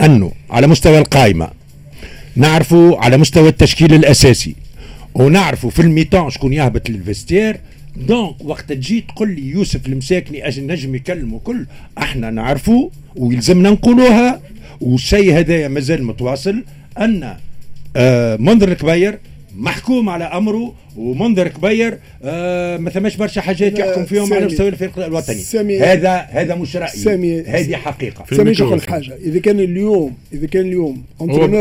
S5: أنه على مستوى القائمة نعرفوا على مستوى التشكيل الأساسي ونعرفوا في ال mi-temps شكون يهبط لل vestiaire donc وقت تجي تقول لي يوسف المساكني أجي نجم يكلموا كل أحنا نعرفوا ويلزمنا نقولوها والشيء هذايا مازال متواصل أن آه منذر الكبير محكوم على أمره ومنذر كبير آه ما ثماش برشا حاجات يحكم فيهم على مستوى الفريق الوطني. هذا هذا مش رأيي. هذه حقيقة.
S6: سامي نقول لك حاجة. إذا كان اليوم إذا كان اليوم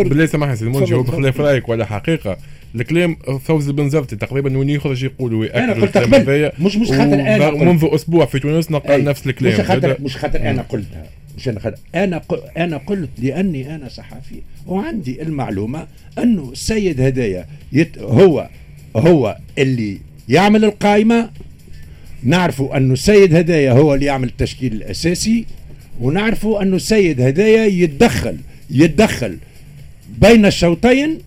S1: بالله سامحني سي المنجي هو بخلاف رأيك ولا حقيقة. الكلام فوز بن زرتي تقريبا وين يخرج يقول ويأكد
S5: أنا قلت قبل مش مش خاطر أنا
S1: قلت منذ أسبوع في تونس نقل نفس الكلام.
S5: مش خاطر مش خاطر أنا قلتها. مش أنا خاطر أنا أنا قلت لأني أنا صحفي. وعندي المعلومة أنه السيد هدايا يت هو هو اللي يعمل القائمة. نعرفوا انه السيد هدايا هو اللي يعمل التشكيل الأساسي. ونعرفوا انه السيد هدايا يتدخل يتدخل بين الشوطين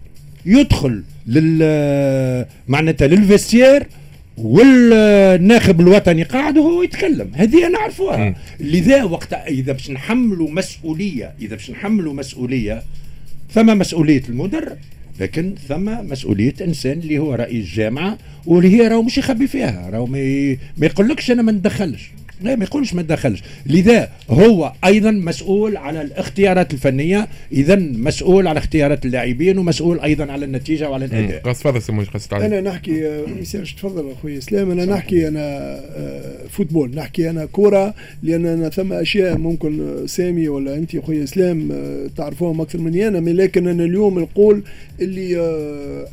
S5: يدخل لل معناتها للفيستير والناخب الوطني قاعد وهو يتكلم. هذه نعرفوها. لذا وقت إذا باش نحملوا مسؤولية إذا باش نحملوا مسؤولية ثم مسؤولية المدرب لكن ثم مسؤولية إنسان اللي هو رئيس جامعة واللي هي راهو مش يخبي فيها راهو ما, ما يقولكش أنا ما ندخلش. لا ما يقولش ما تدخلش. لذا هو أيضا مسؤول على الاختيارات الفنية اذا مسؤول على اختيارات اللاعبين ومسؤول أيضا على النتيجة وعلى الأداء.
S1: قص تفضل سي موجي قص عليك
S6: أنا نحكي آه، ما يصيرش تفضل أخوي؟ إسلام أنا نحكي أنا آه، football. نحكي أنا كورة لأن أنا ثم أشياء ممكن آه، سامي ولا أنت أخوي إسلام تعرفوهم أكثر مني أنا لكن أنا اليوم نقول اللي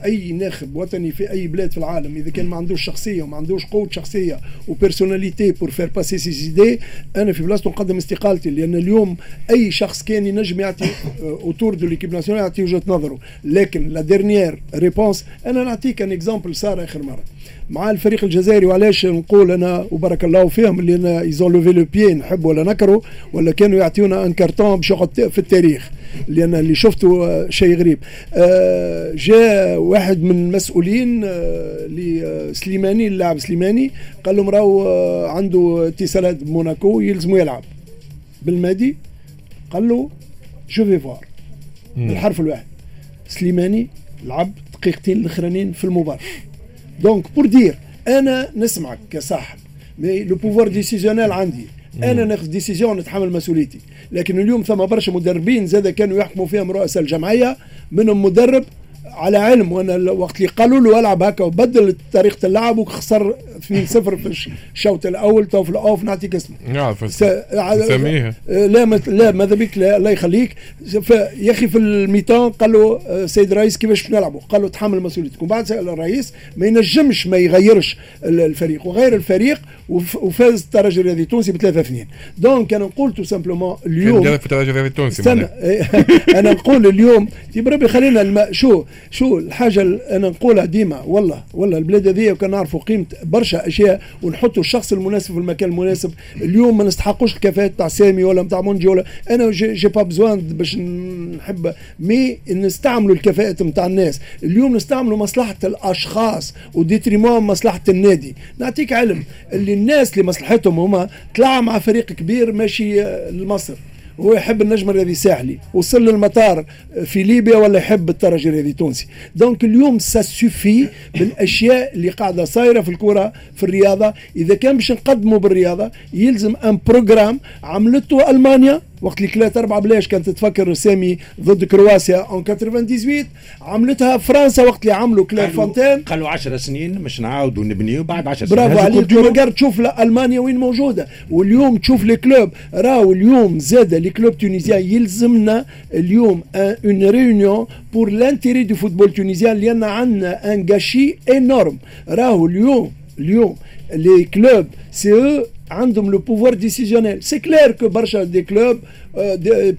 S6: أي ناخب وطني في أي بلاد في العالم إذا كان ما عندوش شخصية وما عندوش قوة شخصية و personnalité pour faire passer ses idées أنا في بلاصته نقدم استقالتي لأن اليوم أي شخص كان ينجم يعطي autour de l'équipe nationale يعطي وجهة نظره. لكن la dernière réponse أنا نعطيك un exemple صار آخر مرة. مع الفريق الجزائري. وعلاش نقول أنا وبارك الله فيهم اللي أنا ils ont levé le pied نحب ولا نكره ولا كانوا يعطيونا un carton باش يقعد في التاريخ. لأن اللي شفته آه، شيء غريب. آه، جاء واحد من المسؤولين آه، لسليماني اللاعب سليماني قال لهم راهو آه، عنده اتصالات بموناكو يلزمو يلعب. بلماضي قال له je vais voir بالحرف الواحد. سليماني لعب دقيقتين الأخرانيين في المباراة. donc pour dire أنا نسمعك كصاحب. mais le pouvoir décisionnel عندي أنا ناخذ décision نتحمل مسؤوليتي. لكن اليوم ثم برشا مدربين زاد كانوا يحكموا فيهم رؤساء الجمعية منهم مدرب على علم وأنا وقت اللي قالوا له العب هكا وبدل طريقة اللعب وخسر 2-0 في الش- الشوط الأول تو في ال off نعطيك اسمه.
S1: نعرف
S6: س- على-
S1: نسميها
S6: آه، لا لا ماذا بك؟ لا الله يخليك. يا أخي في ال mi-temps قال له آه، سيد الرئيس كيفاش باش نلعبوا؟ قال له تحمل مسؤوليتك ومن بعد سأل الرئيس ما ينجمش ما يغيرش ال- الفريق. وغير الفريق وف- وفاز الترجي الرياضي التونسي ب 3 2 donc أنا نقول tout
S1: simplement
S6: اليوم
S1: في الترجي الرياضي التونسي.
S6: أنا نقول اليوم بربي خلينا الم... شو شو الحاجة ال- أنا نقولها ديما والله والله البلاد هذه وكان نعرفوا قيمة برشا أشياء ونحطوا الشخص المناسب في المكان المناسب. اليوم ما نستحقوش الكفاءات تاع سامي ولا نتاع منجي ولا أنا j'ai, j'ai pas besoin باش نحب mais نستعملوا الكفاءات نتاع الناس. اليوم نستعملوا مصلحة الأشخاص au détriment مصلحة النادي. نعطيك علم اللي الناس اللي مصلحتهم هما طلع مع فريق كبير ماشي آه، لمصر. هو يحب النجم الرياضي الساحلي وصل للمطار في ليبيا ولا يحب الترجي الرياضي التونسي. donc اليوم ça suffit بالأشياء اللي قاعدة صايرة في الكرة في الرياضة. إذا كان باش نقدموا بالرياضة يلزم un programme عملته ألمانيا. وقت اللي كلات اربعه بلاش كانت تفكر سامي ضد كرواسيا en 98 عملتها فرنسا وقت اللي عملوا Clairefontaine
S5: قالوا 10 سنين مش نعاودوا نبنيو بعد 10 سنين.
S6: برافو عليك. رجال تشوف ألمانيا وين موجودة. واليوم تشوف les clubs. راهو اليوم زاد les clubs tunisiens يلزمنا اليوم une réunion pour l'intérêt du football tunisien لأن عندنا un gâchis énorme راهو اليوم اليوم les clubs c'est eux عندهم le pouvoir décisionnel c'est clair que برشا des clubs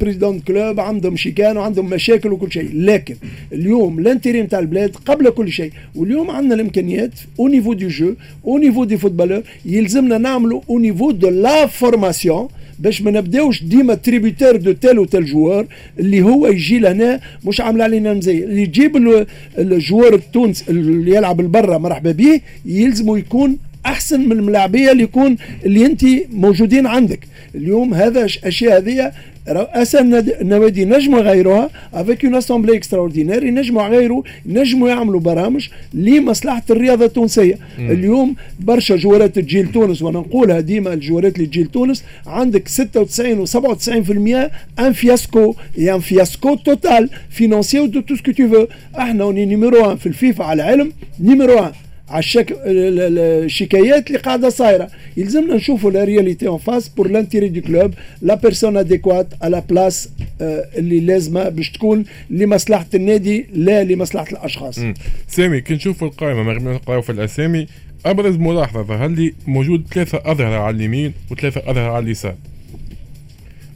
S6: présidents clubs عندهم chicanes وعندهم مشاكل وكل شيء. لكن اليوم ال intérêt نتاع البلاد قبل كل شيء. واليوم عندنا الإمكانيات au niveau du jeu au niveau des footballeurs يلزمنا نعملوا au niveau de la formation باش ما نبداوش ديما tributaires de tel و tel joueur اللي هو يجي لهنا مش عامل علينا مزية اللي يجيب ال- ال joueur التونسي اللي يلعب البرا مرحبا به يلزمه يكون أحسن من الملاعبية اللي يكون اللي أنت موجودين عندك. اليوم هذا ش- أشياء هذه رؤساء النوادي ينجموا يغيروها avec une assemblée extraordinaire ينجموا يغيروا ينجموا يعملوا برامج لمصلحة الرياضة التونسية. اليوم برشا جوارات تجي لتونس وأنا نقولها ديما الجوارات اللي تجي لتونس عندك 96 و97% un fiasco يعني fiasco total financier de tout ce que tu veux إحنا on est numéro 1 في الفيفا على العلم numéro 1 على الشك... ال- ال- الشكايات اللي قاعدة صايرة. يلزمنا نشوفوا la réalité en face pour l'intérêt du club la personne adéquate à la place اللي لازمة باش تكون لمصلحة النادي لا لمصلحة الأشخاص.
S1: مم. سامي كي نشوفوا القائمة ما غير نقراو في الأسامي أبرز ملاحظة ظهر لي موجود ثلاثة اظهره على اليمين وثلاثة اظهره على اليسار؟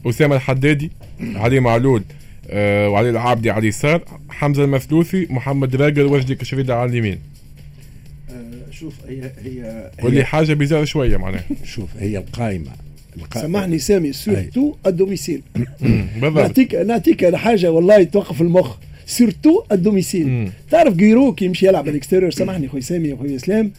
S1: أسامة الحدادي علي معلول آه وعلي العابدي على اليسار حمزة المثلوثي محمد دراغر وجدي كشريدة على اليمين.
S5: شوف هي هي
S1: واللي
S5: هي
S1: حاجة بيزار شوية معناها.
S5: شوف هي القائمة. القائمة-
S6: سامحني سامي سورتو الدوميسيل.
S1: مم، بالضبط.
S6: نعطيك نعطيك حاجة والله توقف المخ. سورتو الدوميسيل.
S1: مم.
S6: تعرف جيروك يمشي يلعب على الاكستيريور؟ سامحني خويا سامي خويا إسلام.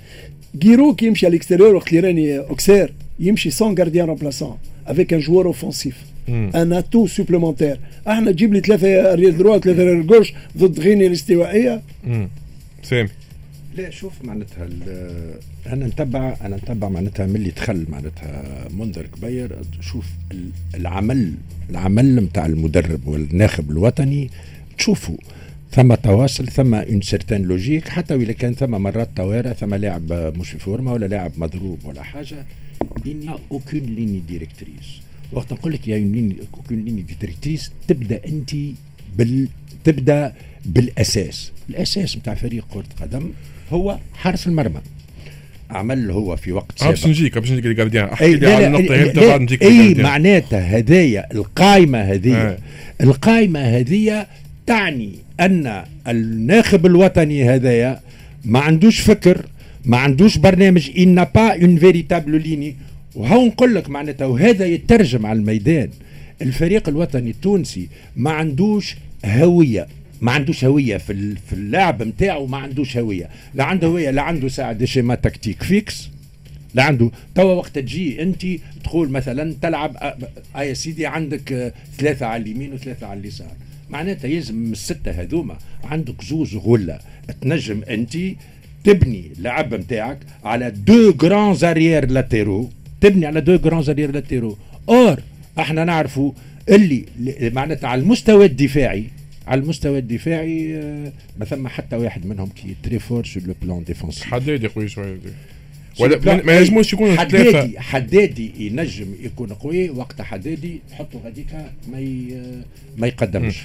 S6: جيروك يمشي على الاكستيريور وقت اللي راني أوكسير يمشي سون جارديان رومبلاسون افيك ان جوار اوفونسيف. ان اتو سوبليمونتير أحنا تجيب لي ثلاثة ريال دروا ثلاثة ريال جوش ضد غينيا الاستوائية.
S1: مم. سامي.
S5: لا شوف معناتها أنا نتبع أنا نتبع معناتها من اللي دخل معناتها منذر كبير. شوف ال- العمل العمل نتاع المدرب والناخب الوطني تشوفوا. ثم تواصل ثم une certaine logique حتى واذا كان ثم مرات توارى ثم لاعب مش في فورمة ولا لاعب مضروب ولا حاجة. A aucune ligne directrice. وقت نقول لك يا aucune ligne directrice تبدأ أنت بال تبدأ بالأساس. الأساس نتاع فريق كرة قدم. هو حارس المرمى. عمل هو في وقت
S1: باش
S5: سابق.
S1: نجيك باش نجيك للجارديان
S5: أي
S1: احكي لي على
S5: النقطة
S1: هذه بعد نجيك
S5: اي. معناتها هدايا القائمة هذه
S1: آه.
S5: القائمة هذه تعني أن الناخب الوطني هذايا ما عندوش فكر ما عندوش برنامج. N'a pas une véritable ligne. وهو نقول لك معناتها وهذا يترجم على الميدان. الفريق الوطني التونسي ما عندوش هوية. ما عندوش هوية في في اللعب نتاعو ما عندوش هوية. لا عنده هوية لا عنده ساعة des schémas tactiques fixes. لا عنده. توا وقت تجي انت تقول مثلا تلعب آه آه يا سيدي عندك آه، ثلاثة على اليمين وثلاثة على اليسار. معناتها يلزم الستة هذوما. عندك زوز غلة. تنجم انت تبني اللعب نتاعك على deux grands arrières latéraux تبني على deux grands arrières latéraux or إحنا نعرفوا اللي معناتها على المستوى الدفاعي على المستوى الدفاعي آه، ما ثم حتى واحد منهم qui est très fort sur le plan défensif
S1: حدادي قوي شوية. ولا ما- ينجموش يكونوا ثلاثة.
S5: حدادي حدادي ينجم يكون قوي وقت حدادي تحطه غاديك ما ي... ما يقدمش